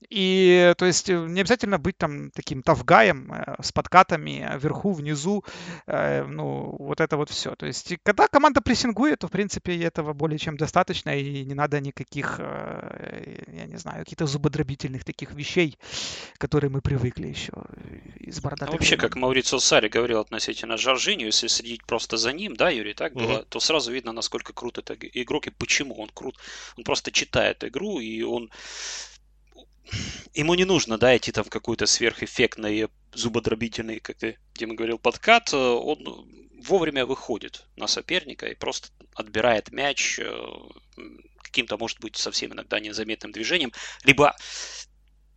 И то есть не обязательно быть там таким тавгаем э, с подкатами вверху, внизу, э, ну, вот это вот все. То есть когда команда прессингует, то в принципе этого более чем достаточно, и не надо никаких, э, я не знаю, каких-то зубодробительных таких вещей, которые мы привыкли еще из бородатых. Ну, вообще, как Маурицио Сари говорил относительно Жоржини, если следить просто за ним, да, Юрий, так было, mm-hmm. то сразу видно, насколько крут это игрок и почему он крут. Он просто читает игру, и он ему не нужно, да, идти там в какой-то сверхэффектный, зубодробительный, как ты, Дима говорил, подкат, он вовремя выходит на соперника и просто отбирает мяч э, каким-то, может быть, совсем иногда незаметным движением, либо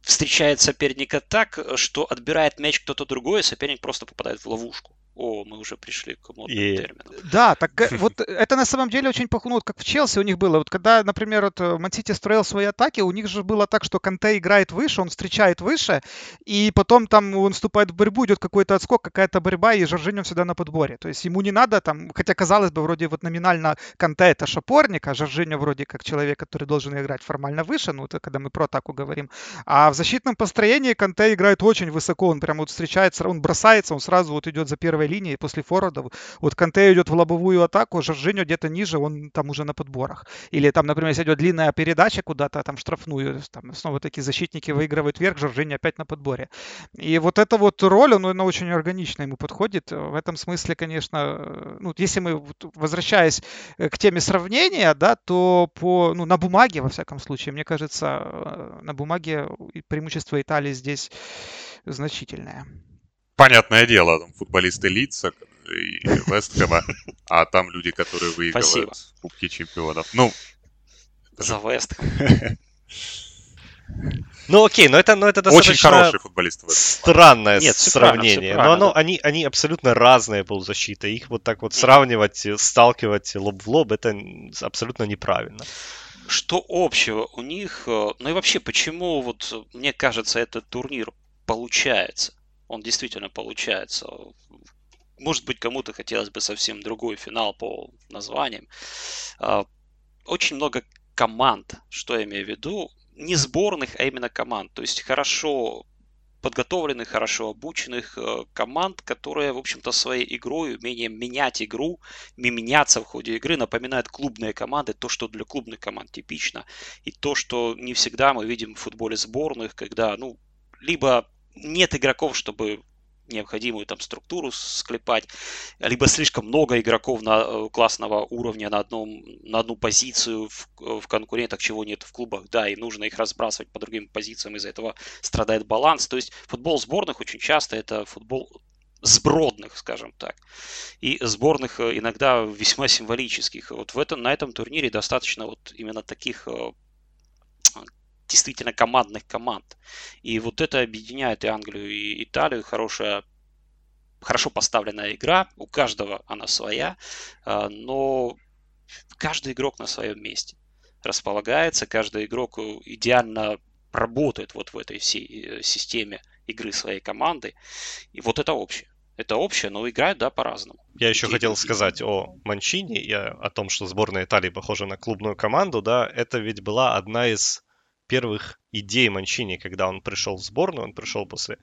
встречает соперника так, что отбирает мяч кто-то другой, и соперник просто попадает в ловушку. О, мы уже пришли к модному и... термину. Да, так э, вот это на самом деле очень похоже, ну, вот как в Челси у них было. Вот когда, например, вот э, Мансити строил свои атаки, у них же было так, что Канте играет выше, он встречает выше, и потом там он вступает в борьбу, идет какой-то отскок, какая-то борьба, и Жоржиньо всегда на подборе. То есть ему не надо там, хотя казалось бы, вроде вот номинально Канте это шапорник, а Жоржиньо вроде как человек, который должен играть формально выше, ну это когда мы про атаку говорим. А в защитном построении Канте играет очень высоко, он прям вот встречается, он бросается, он сразу вот идет за первой правой линии после форвардов. Вот Канте идет в лобовую атаку, Жоржиньо где-то ниже, он там уже на подборах. Или там, например, если идет длинная передача куда-то, там штрафную, там снова такие защитники выигрывают вверх, Жоржиньо опять на подборе. И вот эта вот роль, он, она очень органично ему подходит. В этом смысле, конечно, ну, если мы, возвращаясь к теме сравнения, да, то по, ну, на бумаге, во всяком случае, мне кажется, э, на бумаге преимущество Италии здесь значительное понятное дело, там футболисты Лица и Вестхэма, а там люди, которые выигрывают Спасибо. Кубки Чемпионов. Ну, за Вест. Ну окей, но это, но это достаточно Очень хороший футболист. Странное Нет, сравнение. Правильно, но оно, да. они, они абсолютно разные полузащиты. Их вот так вот сравнивать, сталкивать лоб в лоб, это абсолютно неправильно. Что общего у них? Э, ну и вообще, почему вот мне кажется этот турнир получается? Он действительно получается. Может быть, кому-то хотелось бы совсем другой финал по названиям. А, очень много команд, что я имею в виду, не сборных, а именно команд. То есть хорошо подготовленных, хорошо обученных э, команд, которые, в общем-то, своей игрой, умением менять игру, меняться в ходе игры, напоминают клубные команды, то, что для клубных команд типично, и то, что не всегда мы видим в футболе сборных, когда, ну, либо нет игроков, чтобы необходимую там структуру склепать, либо слишком много игроков на э, классного уровня на, одном, на одну позицию в, э, в конкурентах, чего нет в клубах, да, и нужно их разбрасывать по другим позициям, из-за этого страдает баланс. То есть футбол сборных очень часто это футбол сбродных, скажем так, и сборных э, иногда весьма символических. Вот в этом, на этом турнире достаточно вот именно таких действительно командных команд. И вот это объединяет и Англию, и Италию. Хорошая, хорошо поставленная игра. У каждого она своя. А, но каждый игрок на своем месте располагается. Каждый игрок идеально работает вот в этой всей системе игры своей команды. И вот это общее. Это общее, но играют, да, по-разному. Я еще хотел сказать о Манчини и о том, что сборная Италии похожа на клубную команду, да, это ведь была одна из первых идей Манчини, когда он пришел в сборную, он пришел после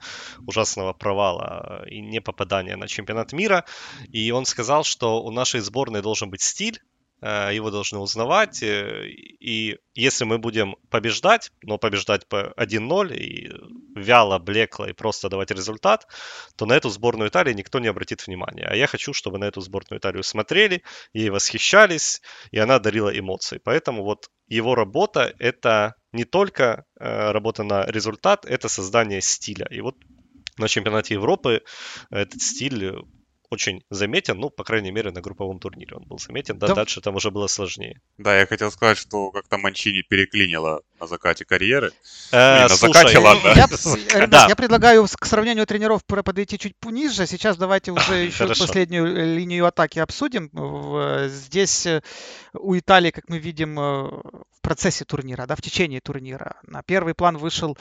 ужасного провала и не попадания на чемпионат мира, и он сказал, что у нашей сборной должен быть стиль, Э, его должны узнавать. Э, и если мы будем побеждать, но побеждать по 1-0 и вяло, блекло и просто давать результат, то на эту сборную Италии никто не обратит внимания. А я хочу, чтобы на эту сборную Италию смотрели, ей восхищались, и она дарила эмоции. Поэтому вот его работа — это не только э, работа на результат, это создание стиля. И вот на чемпионате Европы этот стиль очень заметен, ну, по крайней мере, на групповом турнире он был заметен, да, да. дальше там уже было сложнее. Да, я хотел сказать, что как-то Манчини переклинило на закате карьеры. Э, на закате, ладно. Я, ребят, да. я предлагаю к сравнению тренеров подойти чуть ниже. Сейчас давайте уже еще последнюю э, линию атаки обсудим. Здесь э, у Италии, как мы видим, э, в процессе турнира, да, в течение турнира. На первый план вышел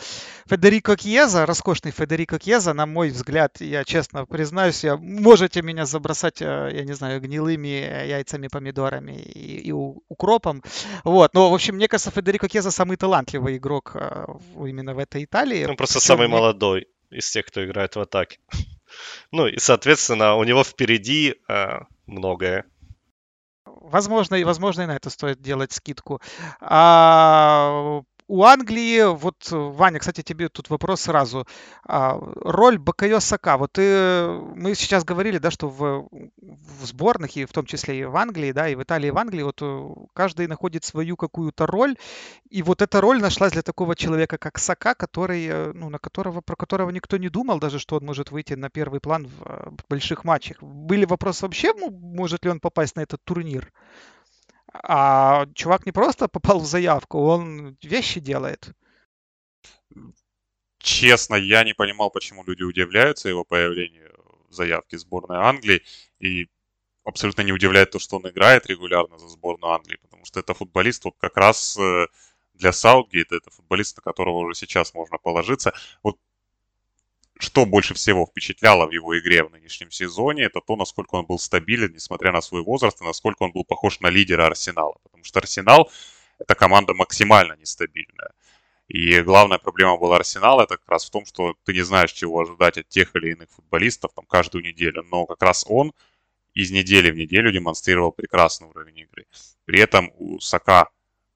Федерико Кьеза, роскошный Федерико Кьеза. На мой взгляд, я честно признаюсь, я, можете меня забросать, я не знаю, гнилыми яйцами, помидорами и, и укропом. Вот. Но, в общем, мне кажется, Федерико Кьеза самый талантливый игрок э, именно в этой Италии. Он просто самый мне... молодой из тех, кто играет в атаке. Ну и, соответственно, у него впереди э, многое. Возможно, и возможно, и на это стоит делать скидку. А, у Англии, вот, Ваня, кстати, тебе тут вопрос сразу. А, роль Бакайо Сака. Вот ты, мы сейчас говорили, да, что в, в сборных, и в том числе и в Англии, да, и в Италии, и в Англии, вот э, каждый находит свою какую-то роль, и вот эта роль нашлась для такого человека, как Сака, который, э, ну, на которого, про которого никто не думал даже, что он может выйти на первый план э, в больших матчах. Были вопросы вообще, может ли он попасть на этот турнир? А чувак не просто попал в заявку, он вещи делает. Честно, я не понимал, почему люди удивляются его появлению в заявке сборной Англии. И абсолютно не удивляет то, что он играет регулярно за сборную Англии, потому что это футболист вот как раз э, для Саутгейта, это футболист, на которого уже сейчас можно положиться. Вот что больше всего впечатляло в его игре в нынешнем сезоне, это то, насколько он был стабилен, несмотря на свой возраст, и насколько он был похож на лидера Арсенала. Потому что Арсенал – это команда максимально нестабильная. И главная проблема была Арсенала это как раз в том, что ты не знаешь, чего ожидать от тех или иных футболистов там каждую неделю. Но как раз он из недели в неделю демонстрировал прекрасный уровень игры. При этом у Сака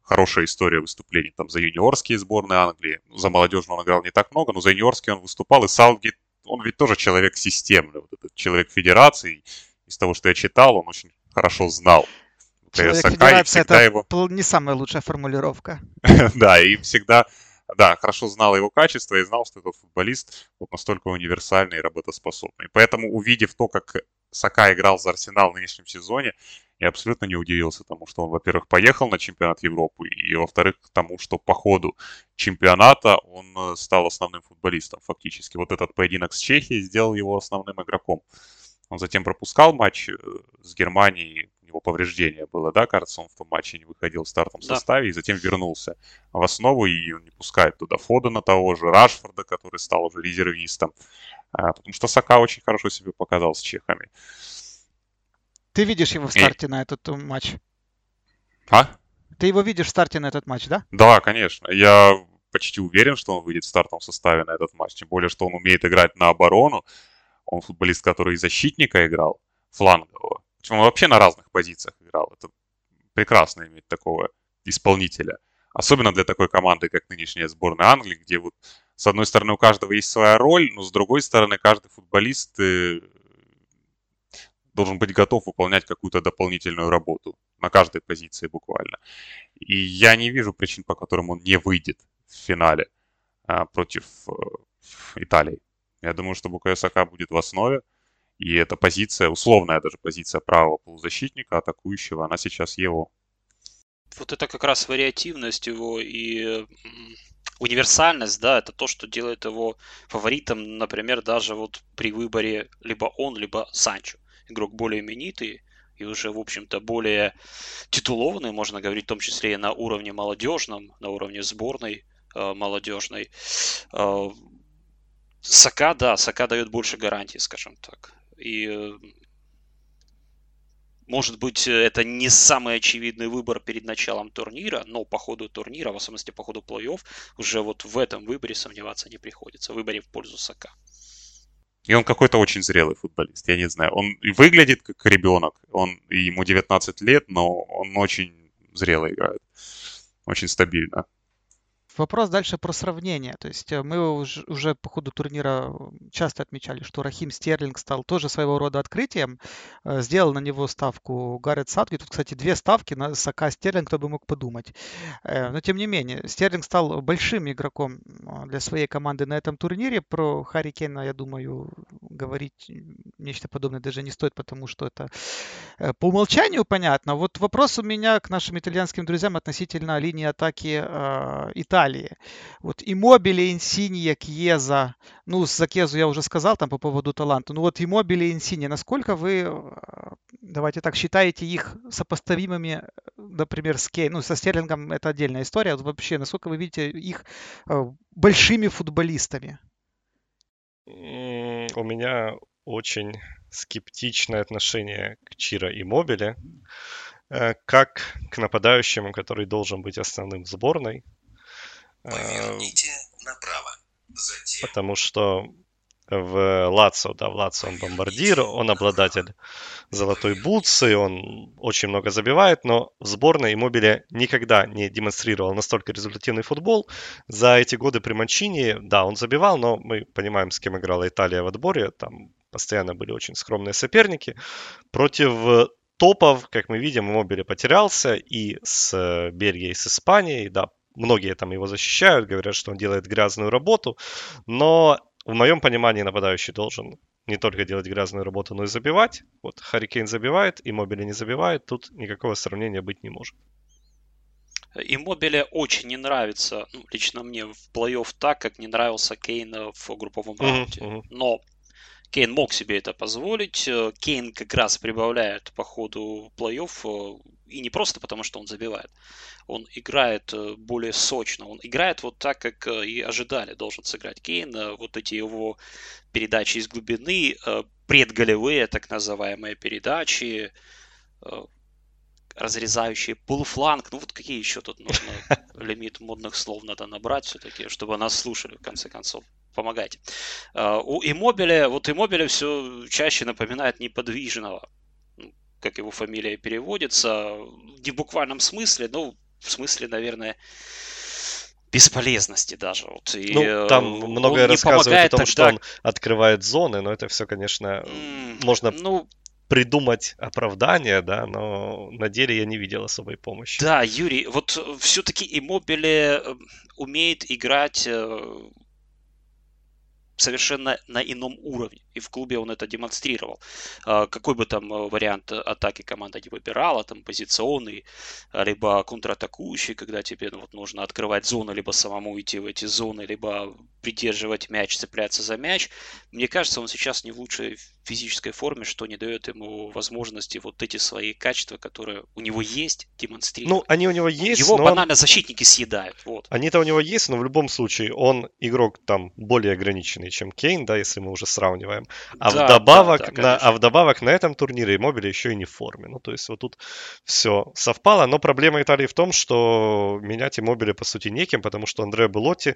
хорошая история выступлений там за юниорские сборные Англии. За молодежную он играл не так много, но за юниорские он выступал. И Саутгейт, он ведь тоже человек системный, вот этот человек федерации. Из того, что я читал, он очень хорошо знал Человек федерации это его... не самая лучшая формулировка. да, и всегда, да, хорошо знал его качество и знал, что этот футболист вот настолько универсальный и работоспособный. Поэтому, увидев то, как Сака играл за Арсенал в нынешнем сезоне, я абсолютно не удивился тому, что он, во-первых, поехал на чемпионат Европы, и, во-вторых, тому, что по ходу чемпионата он э, стал основным футболистом фактически. Вот этот поединок с Чехией сделал его основным игроком. Он затем пропускал матч э, с Германией, него повреждение было, да, кажется, он в том матче не выходил в стартовом да. составе, и затем вернулся в основу, и он не пускает туда Фодена того же, Рашфорда, который стал уже резервистом, а, потому что Сака очень хорошо себя показал с чехами. Ты видишь его в старте и... на этот э, матч? А? Ты его видишь в старте на этот матч, да? Да, конечно. Я почти уверен, что он выйдет в стартовом составе на этот матч. Тем более, что он умеет играть на оборону. Он футболист, который и защитника играл, флангового. Причем он вообще на разных позициях играл. Это прекрасно иметь такого исполнителя. Особенно для такой команды, как нынешняя сборная Англии, где вот с одной стороны у каждого есть своя роль, но с другой стороны каждый футболист э, должен быть готов выполнять какую-то дополнительную работу на каждой позиции буквально. И я не вижу причин, по которым он не выйдет в финале а, против э, Италии. Я думаю, что Букайо Сака будет в основе. И эта позиция, условная даже позиция правого полузащитника, атакующего, она сейчас его. Вот это как раз вариативность его и универсальность, да, это то, что делает его фаворитом, например, даже вот при выборе либо он, либо Санчо. Игрок более именитый и уже, в общем-то, более титулованный, можно говорить, в том числе и на уровне молодежном, на уровне сборной э, молодежной. Э, Сака, да, Сака дает больше гарантий, скажем так. И э, может быть, это не самый очевидный выбор перед началом турнира, но по ходу турнира, в особенности по ходу плей-офф, уже вот в этом выборе сомневаться не приходится. В выборе в пользу Сака. И он какой-то очень зрелый футболист, я не знаю. Он выглядит как ребенок, он, ему 19 лет, но он очень зрело играет. Очень стабильно. Вопрос дальше про сравнение. То есть э, мы уже, уже по ходу турнира часто отмечали, что Рахим Стерлинг стал тоже своего рода открытием. Э, сделал на него ставку Гаррет Сатки. Тут, кстати, две ставки на Сака Стерлинг, кто бы мог подумать. Э, но, тем не менее, Стерлинг стал большим игроком для своей команды на этом турнире. Про Харри Кейна, я думаю, говорить нечто подобное даже не стоит, потому что это по умолчанию понятно. Вот вопрос у меня к нашим итальянским друзьям относительно линии атаки Италии Италии. Вот Иммобили, Инсинья, Кьеза. Ну, за Кезу я уже сказал там по поводу таланта. Ну вот Иммобили, Инсинья. Насколько вы, э, давайте так, считаете их сопоставимыми, например, с Кей? Ну, со Стерлингом это отдельная история. Вот вообще, насколько вы видите их э, большими футболистами? У меня очень скептичное отношение к Чиро и Мобиле, э, как к нападающему, который должен быть основным в сборной. Поверните направо. Затем... Потому что в Лацо, да, в Лацо он бомбардир, он обладатель золотой бутсы, он очень много забивает, но в сборной Иммобиле никогда не демонстрировал настолько результативный футбол. За эти годы при Манчини, да, он забивал, но мы понимаем, с кем играла Италия в отборе, там постоянно были очень скромные соперники. Против топов, как мы видим, Иммобиле потерялся и с Бельгией, и с Испанией, да, многие там его защищают, говорят, что он делает грязную работу, но в моем понимании нападающий должен не только делать грязную работу, но и забивать. Вот Харикейн забивает, и Мобили не забивает, тут никакого сравнения быть не может. И Мобиле очень не нравится, ну, лично мне, в плей-офф так, как не нравился Кейн в групповом раунде. Uh-huh. Но Кейн мог себе это позволить. Кейн как раз прибавляет по ходу плей-офф, и не просто потому, что он забивает он играет э, более сочно, он играет вот так, как э, и ожидали должен сыграть Кейн. Э, вот эти его передачи из глубины, предголевые так называемые передачи, разрезающие полуфланг. Ну вот какие еще тут нужно лимит модных слов надо набрать все-таки, чтобы нас слушали в конце концов. Помогайте. У Иммобиля, вот Иммобиля все чаще напоминает неподвижного ну, как его фамилия переводится, не в буквальном смысле, но в смысле, наверное, бесполезности даже. Вот. И, ну, там э, многое рассказывает о том, тогда... что он открывает зоны, но это все, конечно, mm, можно ну, придумать оправдание, да, но на деле я не видел особой помощи. Да, Юрий, вот все-таки Иммобиле э, умеет играть э, совершенно на ином уровне. И в клубе он это демонстрировал. А, какой бы там э, вариант атаки команда не выбирала, там позиционный, либо контратакующий, когда тебе ну, вот, нужно открывать зону, либо самому идти в эти зоны, либо придерживать мяч, цепляться за мяч. Мне кажется, он сейчас не в лучшей физической форме, что не дает ему возможности вот эти свои качества, которые у него есть, демонстрировать. Ну, они у него есть, Его банально он... защитники съедают. Вот. Они-то у него есть, но в любом случае он игрок там более ограниченный, чем Кейн, да, если мы уже сравниваем. А, да, вдобавок, да, да, на, а вдобавок на этом турнире Мобили еще и не в форме. Ну, то есть вот тут все совпало, но проблема Италии в том, что менять Иммобили по сути неким, потому что Андреа Белотти,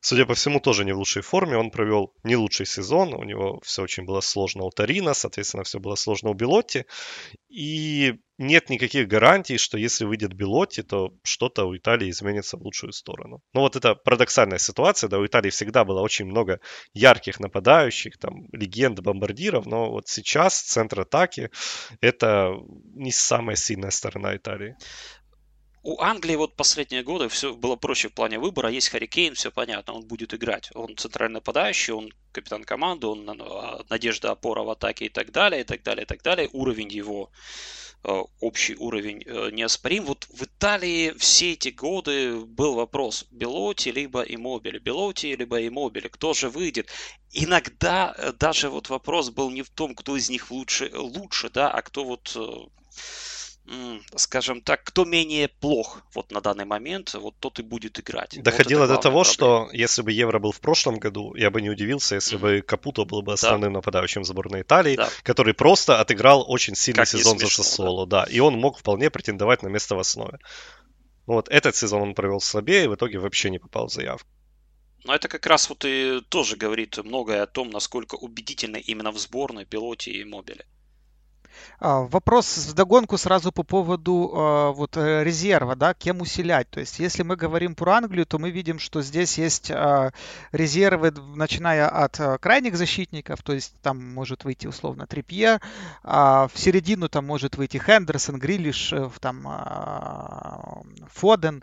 судя по всему, тоже не в лучшей форме. Он провел не лучший сезон, у него все очень было сложно сложно у Тарина, соответственно, все было сложно у Белотти. И нет никаких гарантий, что если выйдет Белотти, то что-то у Италии изменится в лучшую сторону. Ну вот это парадоксальная ситуация, да, у Италии всегда было очень много ярких нападающих, там, легенд, бомбардиров, но вот сейчас центр атаки это не самая сильная сторона Италии у Англии вот последние годы все было проще в плане выбора. Есть Харри Кейн, все понятно, он будет играть. Он центральный нападающий, он капитан команды, он а, надежда опора в атаке и так далее, и так далее, и так далее. Уровень его Э, общий уровень э, неоспорим. Вот в Италии все эти годы был вопрос Белоти либо Иммобили, Белоти либо Иммобили, кто же выйдет. Иногда э, даже вот вопрос был не в том, кто из них лучше, лучше да, а кто вот скажем так, кто менее плох вот на данный момент, вот тот и будет играть. Доходило вот до того, проблема. что если бы Евро был в прошлом году, я бы не удивился, если бы Капуто был бы основным да. нападающим сборной Италии, да. который просто отыграл очень сильный как сезон смешно, за Сосоло, да. да, и он мог вполне претендовать на место в основе. Вот этот сезон он провел слабее, и в итоге вообще не попал в заявку. Но это как раз вот и тоже говорит многое о том, насколько убедительны именно в сборной пилоте и мобиле. А, вопрос в догонку сразу по поводу а, вот э, резерва, да, кем усилять. То есть, если мы говорим про Англию, то мы видим, что здесь есть а, резервы, начиная от крайних защитников, то есть там может выйти условно Трипье, в середину там может выйти Хендерсон, Грилиш, э, там Фоден,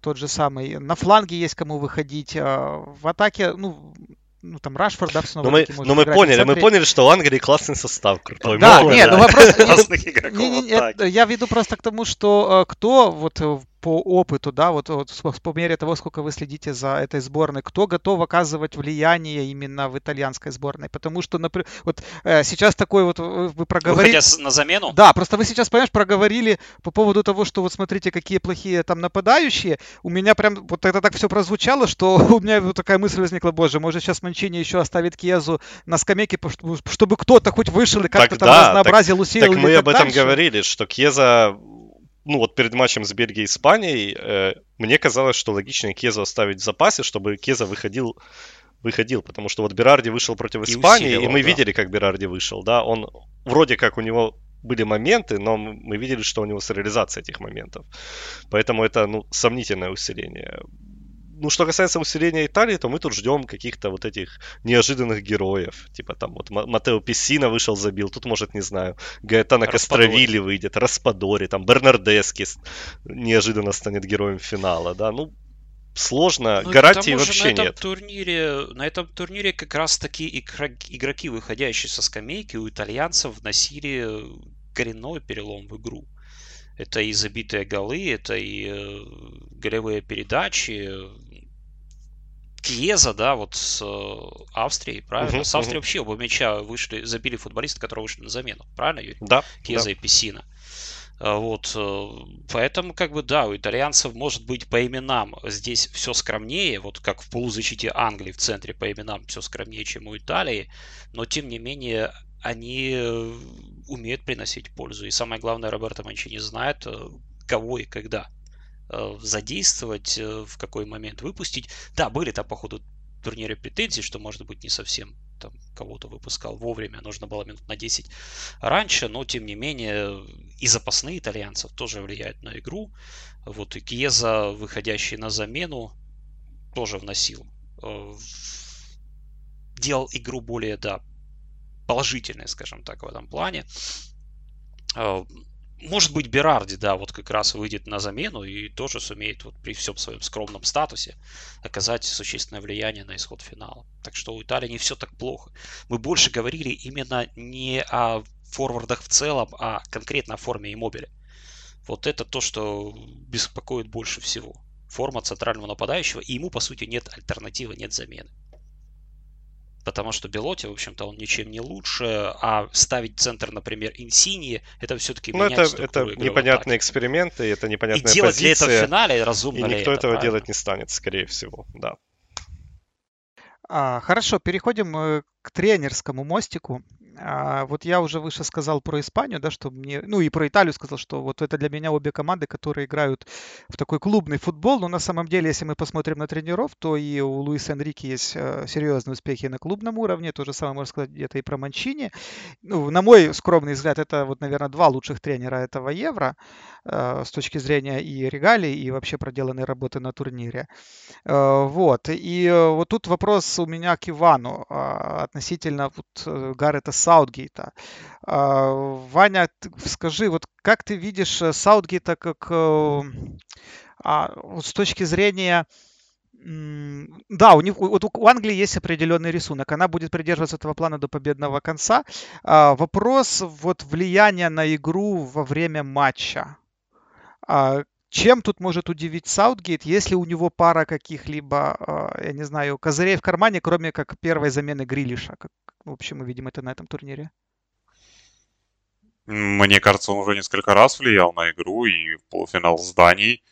тот же самый. На фланге есть кому выходить. В атаке, ну, ну, там Рашфорд, да, снова но мы, но мы поняли, мы поняли, что у Англии классный состав, крутой. Да, нет, ну вопрос... Я веду просто к тому, что э, кто вот э, по опыту, да, вот, вот по мере того, сколько вы следите за этой сборной, кто готов оказывать влияние именно в итальянской сборной? Потому что, например, вот э, сейчас такой вот э, вы проговорили... Выходя на замену? Да, просто вы сейчас, понимаешь, проговорили по поводу того, что вот смотрите, какие плохие там нападающие. У меня прям вот это так все прозвучало, что у меня вот такая мысль возникла, боже, может сейчас Манчини еще оставит Кьезу на скамейке, чтобы кто-то хоть вышел и как-то там разнообразил, усилил. Так мы об этом дальше. говорили, что Кьеза ну вот перед матчем с Бельгией и Испанией, э, мне казалось, что логичнее Кеза оставить в запасе, чтобы Кеза выходил, выходил, потому что вот Берарди вышел против Испании, и, усилил, и мы да. видели, как Берарди вышел, да, он вроде как у него были моменты, но мы видели, что у него с реализацией этих моментов. Поэтому это, ну, сомнительное усиление ну, что касается усиления Италии, то мы тут ждем каких-то вот этих неожиданных героев. Типа там вот Матео Пессина вышел, забил. Тут, может, не знаю, Гаэтана Кастровили выйдет, Распадори, там Бернардески неожиданно станет героем финала, да. Ну, сложно, ну, гарантий вообще на этом нет. Турнире, на этом турнире как раз таки игроки, выходящие со скамейки, у итальянцев вносили коренной перелом в игру. Это и забитые голы, это и э, голевые передачи, Кьеза, да, вот с э, Австрией, правильно? Uh-huh, с Австрией uh-huh. вообще оба мяча вышли, забили футболисты, которые вышли на замену, правильно, Юрий? Да. Кьеза да. и Песина. А, вот, э, поэтому, как бы, да, у итальянцев может быть по именам здесь все скромнее, вот как в полузащите Англии в центре по именам все скромнее, чем у Италии, но тем не менее они э, умеют приносить пользу. И самое главное, Роберто Манчини знает, кого и когда Э, задействовать, э, в какой момент выпустить. Да, были там по ходу турнира претензии, что, может быть, не совсем там кого-то выпускал вовремя, нужно было минут на 10 раньше, но, тем не менее, и запасные итальянцев тоже влияют на игру. Вот и Кьеза, выходящий на замену, тоже вносил. Э, делал игру более, да, положительной, скажем так, в этом плане. Может быть, Берарди, да, вот как раз выйдет на замену и тоже сумеет вот при всем своем скромном статусе оказать существенное влияние на исход финала. Так что у Италии не все так плохо. Мы больше говорили именно не о форвардах в целом, а конкретно о форме иммобиля. Вот это то, что беспокоит больше всего. Форма центрального нападающего, и ему, по сути, нет альтернативы, нет замены потому что Белоти, в общем-то, он ничем не лучше, а ставить центр, например, Инсини, это все-таки ну, это, это непонятные эксперименты, это непонятная И делать позиция, ли это в финале, разумно И никто ли этого правильно? делать не станет, скорее всего, да. А, хорошо, переходим э, к тренерскому мостику. А, вот я уже выше сказал про Испанию, да, что мне, ну и про Италию сказал, что вот это для меня обе команды, которые играют в такой клубный футбол. Но на самом деле, если мы посмотрим на тренеров, то и у Луиса Энрике есть э, серьезные успехи на клубном уровне. То же самое можно сказать где-то и про Манчини. Ну, на мой скромный взгляд, это вот, наверное, два лучших тренера этого Евро э, с точки зрения и регалий, и вообще проделанной работы на турнире. Э, вот. И вот тут вопрос у меня к Ивану относительно вот Гаррета Са Саутгейта. А, Ваня, скажи, вот как ты видишь э, Саутгейта как э, а, с точки зрения да, у, них, вот у Англии есть определенный рисунок. Она будет придерживаться этого плана до победного конца. А, вопрос вот влияния на игру во время матча. Чем тут может удивить Саутгейт, если у него пара каких-либо, а, я не знаю, козырей в кармане, кроме как первой замены Грилиша? Как, в общем, мы видим это на этом турнире. Мне кажется, он уже несколько раз влиял на игру, и полуфинал с Данией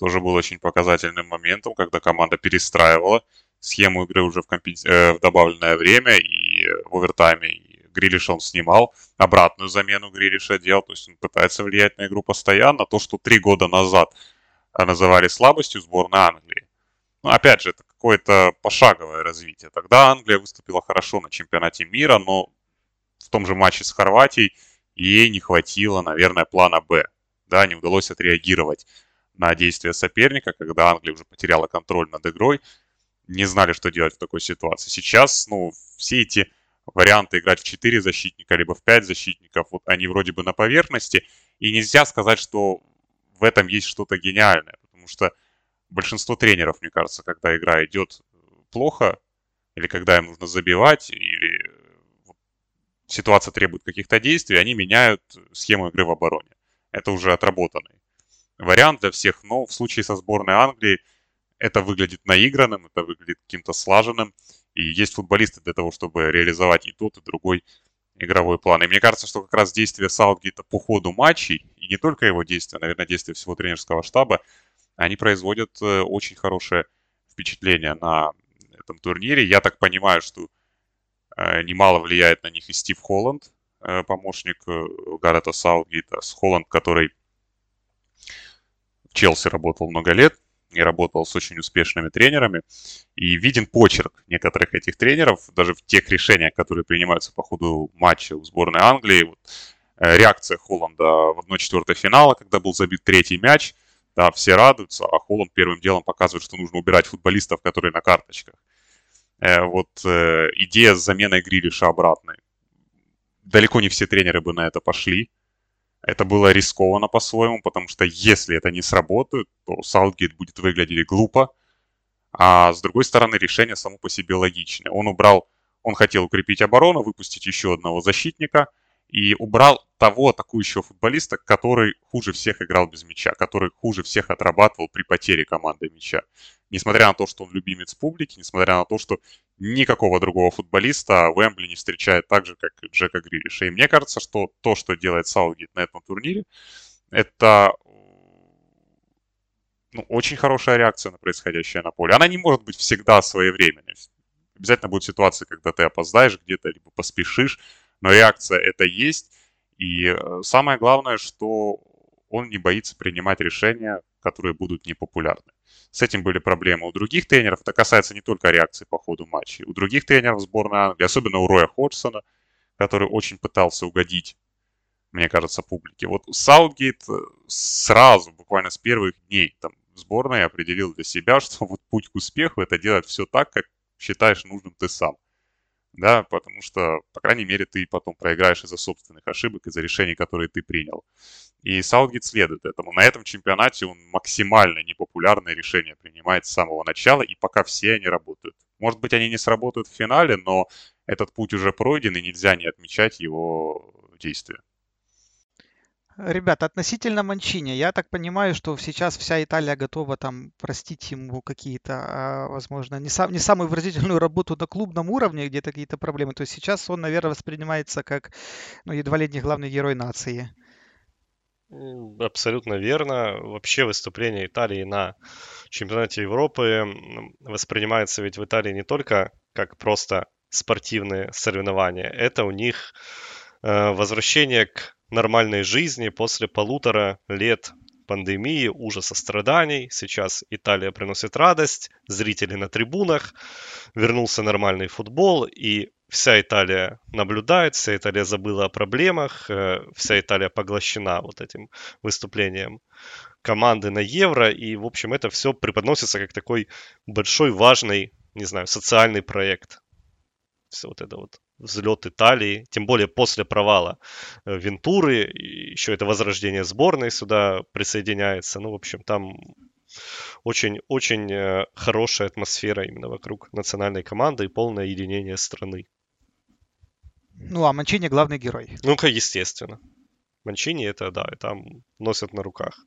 тоже был очень показательным моментом, когда команда перестраивала схему игры уже в, компи- э, в добавленное время и в овертайме. Грилиш он снимал, обратную замену Грилиша делал, то есть он пытается влиять на игру постоянно. То, что три года назад называли слабостью сборной Англии. Ну, опять же, это какое-то пошаговое развитие. Тогда Англия выступила хорошо на чемпионате мира, но в том же матче с Хорватией ей не хватило, наверное, плана «Б». Да, не удалось отреагировать на действия соперника, когда Англия уже потеряла контроль над игрой, не знали, что делать в такой ситуации. Сейчас, ну, все эти варианты играть в 4 защитника, либо в 5 защитников, вот они вроде бы на поверхности, и нельзя сказать, что в этом есть что-то гениальное, потому что большинство тренеров, мне кажется, когда игра идет плохо, или когда им нужно забивать, или ситуация требует каких-то действий, они меняют схему игры в обороне. Это уже отработанный вариант для всех, но в случае со сборной Англии это выглядит наигранным, это выглядит каким-то слаженным, и есть футболисты для того, чтобы реализовать и тот, и другой игровой план. И мне кажется, что как раз действия Саутгейта по ходу матчей, и не только его действия, наверное, действия всего тренерского штаба, они производят э, очень хорошее впечатление на этом турнире. Я так понимаю, что э, немало влияет на них и Стив Холланд, э, помощник Гаррета Саутгейта. С Холланд, который Челси работал много лет и работал с очень успешными тренерами. И виден почерк некоторых этих тренеров, даже в тех решениях, которые принимаются по ходу матча в сборной Англии. Вот, э, реакция Холланда в 1-4 финала, когда был забит третий мяч. Да, все радуются, а Холланд первым делом показывает, что нужно убирать футболистов, которые на карточках. Э, вот э, идея с заменой Грилиша обратной. Далеко не все тренеры бы на это пошли. Это было рискованно по-своему, потому что если это не сработает, то Саутгейт будет выглядеть глупо. А с другой стороны, решение само по себе логичное. Он убрал, он хотел укрепить оборону, выпустить еще одного защитника – и убрал того атакующего футболиста, который хуже всех играл без мяча, который хуже всех отрабатывал при потере команды мяча. Несмотря на то, что он любимец публики, несмотря на то, что никакого другого футболиста в Эмбли не встречает так же, как Джека Грилиша. И мне кажется, что то, что делает Саугейт на этом турнире, это ну, очень хорошая реакция на происходящее на поле. Она не может быть всегда своевременной. Обязательно будут ситуации, когда ты опоздаешь где-то, либо поспешишь, но реакция это есть. И э, самое главное, что он не боится принимать решения, которые будут непопулярны. С этим были проблемы у других тренеров. Это касается не только реакции по ходу матча. У других тренеров сборной Англии, особенно у Роя Ходжсона, который очень пытался угодить, мне кажется, публике. Вот Саутгейт э, сразу, буквально с первых дней там, сборной определил для себя, что вот путь к успеху это делать все так, как считаешь нужным ты сам да, потому что, по крайней мере, ты потом проиграешь из-за собственных ошибок, из-за решений, которые ты принял. И Саутгейт следует этому. На этом чемпионате он максимально непопулярные решения принимает с самого начала, и пока все они работают. Может быть, они не сработают в финале, но этот путь уже пройден, и нельзя не отмечать его действия. Ребята, относительно Манчини, я так понимаю, что сейчас вся Италия готова там простить ему какие-то, а, возможно, не, сам, не самую выразительную работу на клубном уровне, где-то какие-то проблемы. То есть сейчас он, наверное, воспринимается как, ну, едва ли не главный герой нации. Абсолютно верно. Вообще выступление Италии на чемпионате Европы воспринимается ведь в Италии не только как просто спортивные соревнования. Это у них э, возвращение к нормальной жизни после полутора лет пандемии, ужаса, страданий. Сейчас Италия приносит радость, зрители на трибунах, вернулся нормальный футбол, и вся Италия наблюдает, вся Италия забыла о проблемах, э, вся Италия поглощена вот этим выступлением команды на Евро, и, в общем, это все преподносится как такой большой, важный, не знаю, социальный проект. Все вот это вот взлет Италии, тем более после провала э, Вентуры, еще это возрождение сборной сюда присоединяется. Ну, в общем, там очень-очень э, хорошая атмосфера именно вокруг национальной команды и полное единение страны. Ну, а Манчини главный герой. Ну-ка, естественно. Манчини это, да, там носят на руках.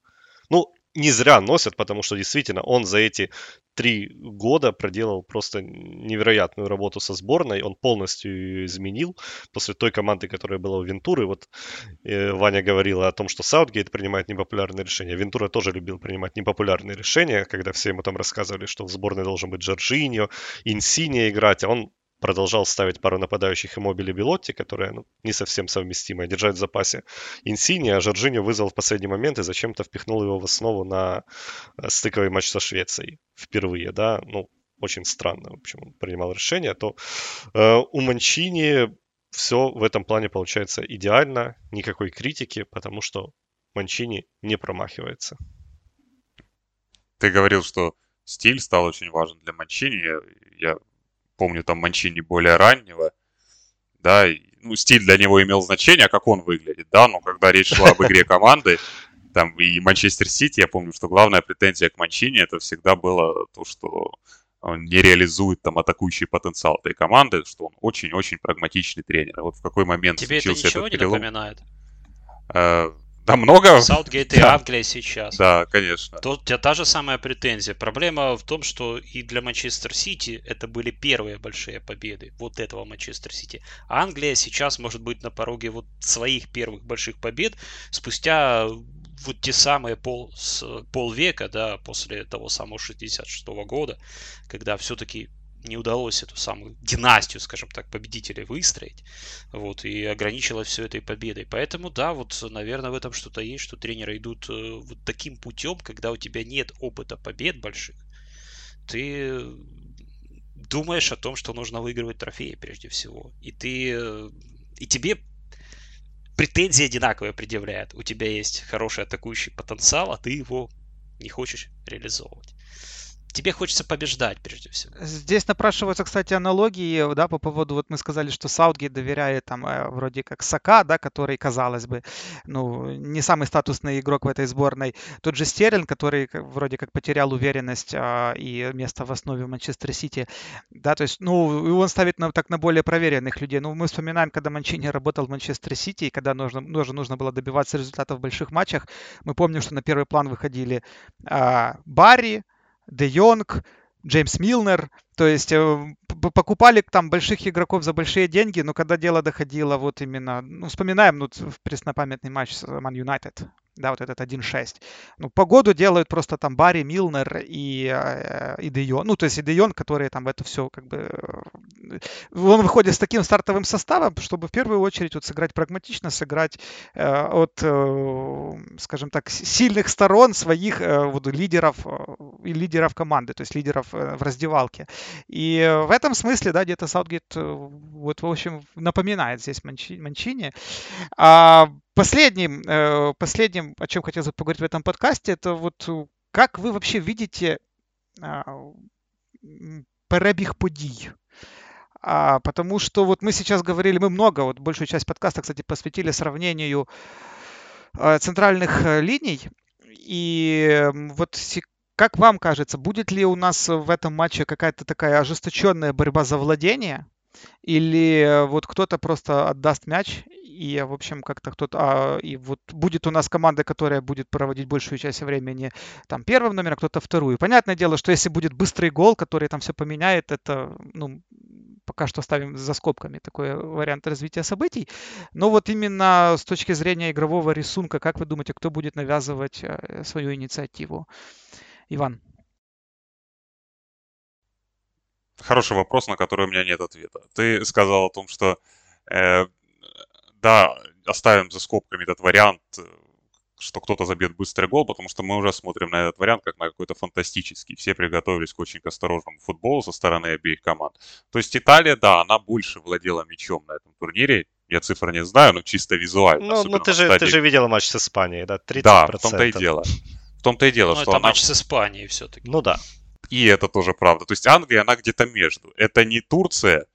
Ну, не зря носят, потому что действительно он за эти три года проделал просто невероятную работу со сборной. Он полностью изменил после той команды, которая была у Вентуры. Вот э, Ваня говорила о том, что Саутгейт принимает непопулярные решения. Вентура тоже любил принимать непопулярные решения, когда все ему там рассказывали, что в сборной должен быть Джорджиньо, Инсини играть, а он продолжал ставить пару нападающих и мобили Белотти, которая ну, не совсем совместимая, держать в запасе Инсини, а Жоржиньо вызвал в последний момент и зачем-то впихнул его в основу на э, стыковый матч со Швецией впервые, да, ну, очень странно, в общем, он принимал решение, то э, у Манчини все в этом плане получается идеально, никакой критики, потому что Манчини не промахивается. Ты говорил, что стиль стал очень важен для Манчини. Я помню там Манчини более раннего, да, и, ну, стиль для него имел значение, как он выглядит, да, но когда речь шла об игре команды, там и Манчестер Сити, я помню, что главная претензия к Манчини это всегда было то, что он не реализует там атакующий потенциал этой команды, что он очень-очень прагматичный тренер. Вот в какой момент Тебе это ничего не перелом... напоминает? Да много. Саутгейт и да. Англия сейчас. Да, конечно. То, у тебя та же самая претензия. Проблема в том, что и для Манчестер Сити это были первые большие победы вот этого Манчестер Сити. Англия сейчас может быть на пороге вот своих первых больших побед спустя вот те самые пол, полвека, да, после того самого 66 -го года, когда все-таки не удалось эту самую династию, скажем так, победителей выстроить, вот, и ограничило все этой победой. Поэтому, да, вот, наверное, в этом что-то есть, что тренеры идут э, вот таким путем, когда у тебя нет опыта побед больших, ты думаешь о том, что нужно выигрывать трофеи прежде всего. И ты, и тебе претензии одинаковые предъявляют. У тебя есть хороший атакующий потенциал, а ты его не хочешь реализовывать тебе хочется побеждать прежде всего. Здесь напрашиваются, кстати, аналогии, да, по поводу, вот мы сказали, что Саутгейт доверяет там э, вроде как Сака, да, который, казалось бы, ну, не самый статусный игрок в этой сборной. Тот же Стерлин, который вроде как потерял уверенность а, и место в основе Манчестер Сити, да, то есть, ну, он ставит на, так на более проверенных людей. Ну, мы вспоминаем, когда Манчини работал в Манчестер Сити, и когда нужно, нужно, нужно было добиваться результатов в больших матчах, мы помним, что на первый план выходили а, Барри, Де Йонг, Джеймс Милнер. То есть э, покупали там больших игроков за большие деньги, но когда дело доходило вот именно, ну, вспоминаем ну, преснопамятный матч с Ман Юнайтед, да, вот этот 1-6. Ну, погоду делают просто там Барри, Милнер и, э, и Дейон. Ну, то есть и Дейон, которые там это все как бы... Э, он выходит с таким стартовым составом, чтобы в первую очередь вот сыграть прагматично, сыграть э, от, э, скажем так, сильных сторон своих э, вот, лидеров э, и лидеров команды, то есть лидеров в раздевалке. И в этом смысле, да, где-то Саутгейт, вот, в общем, напоминает здесь. Манчини. А, Последним, э, последним, о чем хотел бы поговорить в этом подкасте, это вот э, как вы вообще видите а, перебіг подій? А, потому что вот мы сейчас говорили, мы много, вот большую часть подкаста, кстати, посвятили сравнению э, центральных линий. И вот как вам кажется, будет ли у нас в этом матче какая-то такая ожесточенная борьба за владение? Или вот кто-то просто отдаст мяч и, в общем, как-то кто-то... А, и вот будет у нас команда, которая будет проводить большую часть времени там первым номером, кто-то вторую. Понятное дело, что если будет быстрый гол, который там все поменяет, это, ну, пока что ставим за скобками такой вариант развития событий. Но вот именно с точки зрения игрового рисунка, как вы думаете, кто будет навязывать э, свою инициативу? Иван. Хороший вопрос, на который у меня нет ответа. Ты сказал о том, что э, да, оставим за скобками этот вариант, э, что кто-то забьет быстрый гол, потому что мы уже смотрим на этот вариант как на какой-то фантастический. Все приготовились к очень осторожному футболу со стороны обеих команд. То есть Италия, да, она больше владела мячом на этом турнире. Я цифр не знаю, но чисто визуально. Ну, ну ты, же, стадии... ты же видел матч с Испанией, да? 30%. Да, в том-то и дело. В том-то и дело, ну, что это она... матч с Испанией все-таки. Ну да. И это тоже правда. То есть Англия, она где-то между. Это не Турция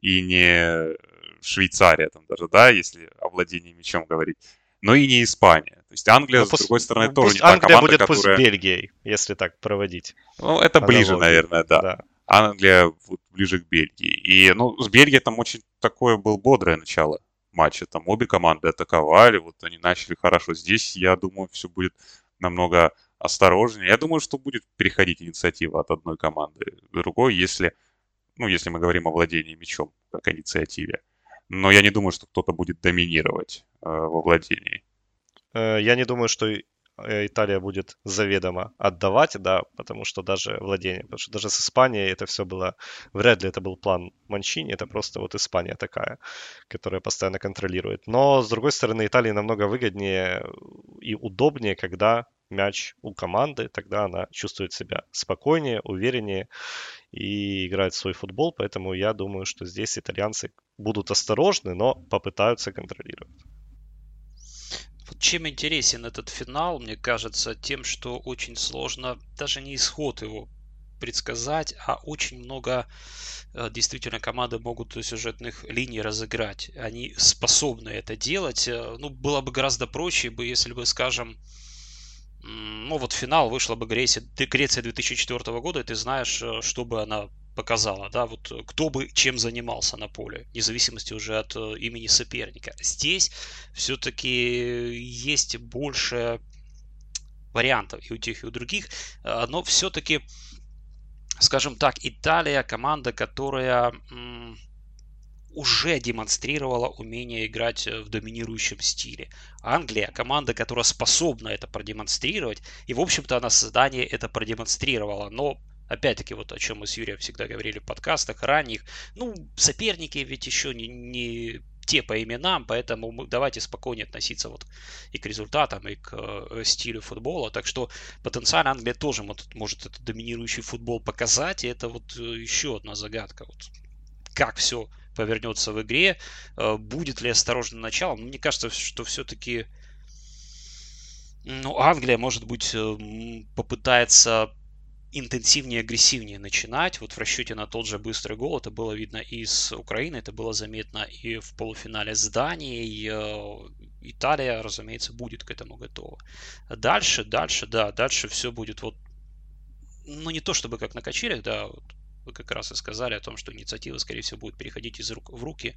и не Швейцария там даже, да, если о владении мячом говорить. Но и не Испания. То есть Англия, Ну, с пусть- другой стороны, ну, тоже не та Англия команда, будет которая... пусть Бельгией, если так проводить. Ну, это ближе, аналогию. наверное, да. Да. Англия вот ближе к Бельгии. И, ну, с Бельгией там очень такое было бодрое начало матча. Там обе команды атаковали, вот они начали хорошо. Здесь, я думаю, все будет намного осторожнее. Я думаю, что будет переходить инициатива от одной команды к другой, если, ну, если мы говорим о владении мячом как инициативе. Но я не думаю, что кто-то будет доминировать э, во владении. Э, Я не думаю, что Италия будет заведомо отдавать, да, потому что даже владение, потому что даже с Испанией это все было, вряд ли это был план Манчини, это просто вот Испания такая, которая постоянно контролирует. Но, с другой стороны, Италии намного выгоднее и удобнее, когда мяч у команды, тогда она чувствует себя спокойнее, увереннее и играет свой футбол, поэтому я думаю, что здесь итальянцы будут осторожны, но попытаются контролировать. Чем интересен этот финал, мне кажется, тем, что очень сложно даже не исход его предсказать, а очень много э, действительно команды могут сюжетных линий разыграть. Они способны это делать. Э, Ну, было бы гораздо проще, бы, если бы, скажем, ну вот финал вышла бы Греция, Греция 2004 года, и ты знаешь, э, что бы она показала, да, вот э, кто бы чем занимался на поле, вне зависимости уже от э, имени соперника. Здесь все-таки есть больше вариантов и у тех, и у других, э, но все-таки, скажем так, Италия команда, которая уже демонстрировала умение играть в доминирующем стиле. Англия команда, которая способна это продемонстрировать, и, в общем-то, она создание это продемонстрировала, но Опять-таки, вот о чем мы с Юрием всегда говорили в подкастах ранних. Ну, соперники ведь еще не, не те по именам, поэтому мы, давайте спокойнее относиться вот и к результатам, и к э, стилю футбола. Так что потенциально Англия тоже может, может этот доминирующий футбол показать, и это вот э, еще одна загадка. Вот как все повернется в игре, э, будет ли осторожным началом. Мне кажется, что все-таки ну, Англия, может быть, э, попытается интенсивнее, агрессивнее начинать. Вот в расчете на тот же быстрый гол это было видно и с Украины, это было заметно и в полуфинале с Данией. Э, Италия, разумеется, будет к этому готова. Дальше, дальше, да, дальше все будет вот, ну не то чтобы как на качелях, да, вот вы как раз и сказали о том, что инициатива, скорее всего, будет переходить из рук в руки.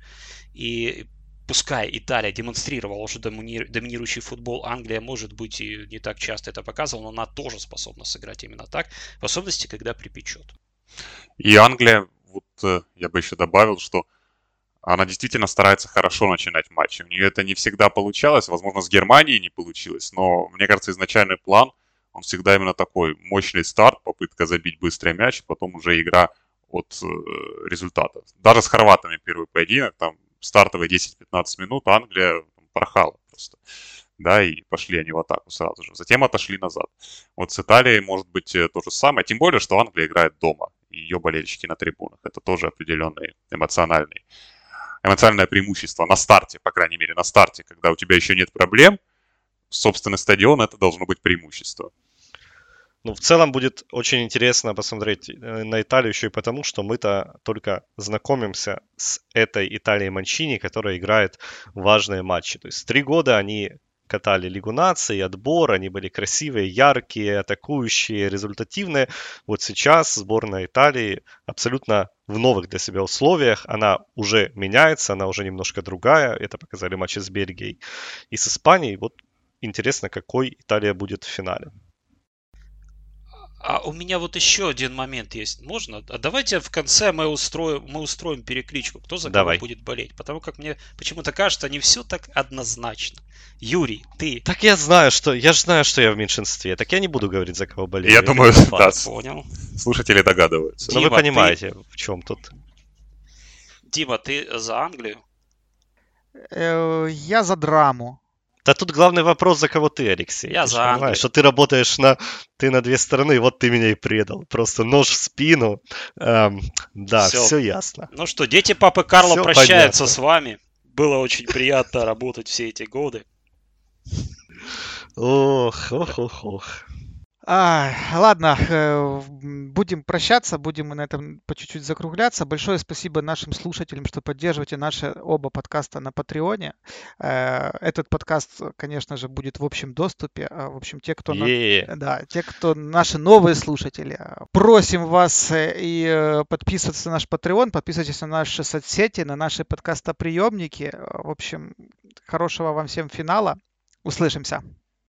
И пускай Италия демонстрировала уже домини- доминирующий футбол, Англия, может быть, и не так часто это показывала, но она тоже способна сыграть именно так, в особенности, когда припечет. И Англия, вот э, я бы еще добавил, что она действительно старается хорошо начинать матчи. У нее это не всегда получалось, возможно, с Германией не получилось, но мне кажется, изначальный план, он всегда именно такой мощный старт, попытка забить быстрый мяч, потом уже игра от э, результата. Даже с хорватами первый поединок, там стартовые 10-15 минут Англия там, порхала просто. Да, и пошли они в атаку сразу же. Затем отошли назад. Вот с Италией может быть э, то же самое. Тем более, что Англия играет дома. И ее болельщики на трибунах. Это тоже определенный эмоциональный, эмоциональное преимущество на старте, по крайней мере, на старте, когда у тебя еще нет проблем. Собственный стадион это должно быть преимущество. Ну, в целом будет очень интересно посмотреть э, на Италию еще и потому, что мы-то только знакомимся с этой Италией Манчини, которая играет важные матчи. То есть три года они катали Лигу наций, отбор, они были красивые, яркие, атакующие, результативные. Вот сейчас сборная Италии абсолютно в новых для себя условиях. Она уже меняется, она уже немножко другая. Это показали матчи с Бельгией и с Испанией. Вот интересно, какой Италия будет в финале. А у меня вот еще один момент есть. Можно? А давайте в конце мы устроим, мы устроим перекличку. Кто за кого Давай. будет болеть? Потому как мне почему-то кажется, не все так однозначно. Юрий, ты. Так я знаю, что я же знаю, что я в меньшинстве. Так я не буду говорить, за кого болею. Я Или думаю, да. Понял. слушатели догадываются. Но вы Дима, ты- понимаете, в чем тут. Дима, ты за Англию? Э, Я за драму. Да тут главный вопрос, за кого ты, Алексей. Я Ты за понимаешь, Англию. что ты работаешь на... Ты на две стороны, вот ты меня и предал. Просто нож в спину. Эм, да, Всё. все ясно. Ну что, дети папы Карла Всё прощаются понятно. с вами. Было очень приятно работать все эти годы. Ох, ох, ох, ох. А, ладно, э, будем прощаться, будем на этом по чуть-чуть закругляться. Большое спасибо нашим слушателям, что поддерживаете наши оба подкаста на Патреоне. Э, этот подкаст, конечно же, будет в общем доступе. А, в общем, те, кто, на- да, те, кто наши новые слушатели, просим вас э, и подписываться на наш Patreon, подписывайтесь на наши соцсети, на наши подкастоприемники. В общем, хорошего вам всем финала. Услышимся.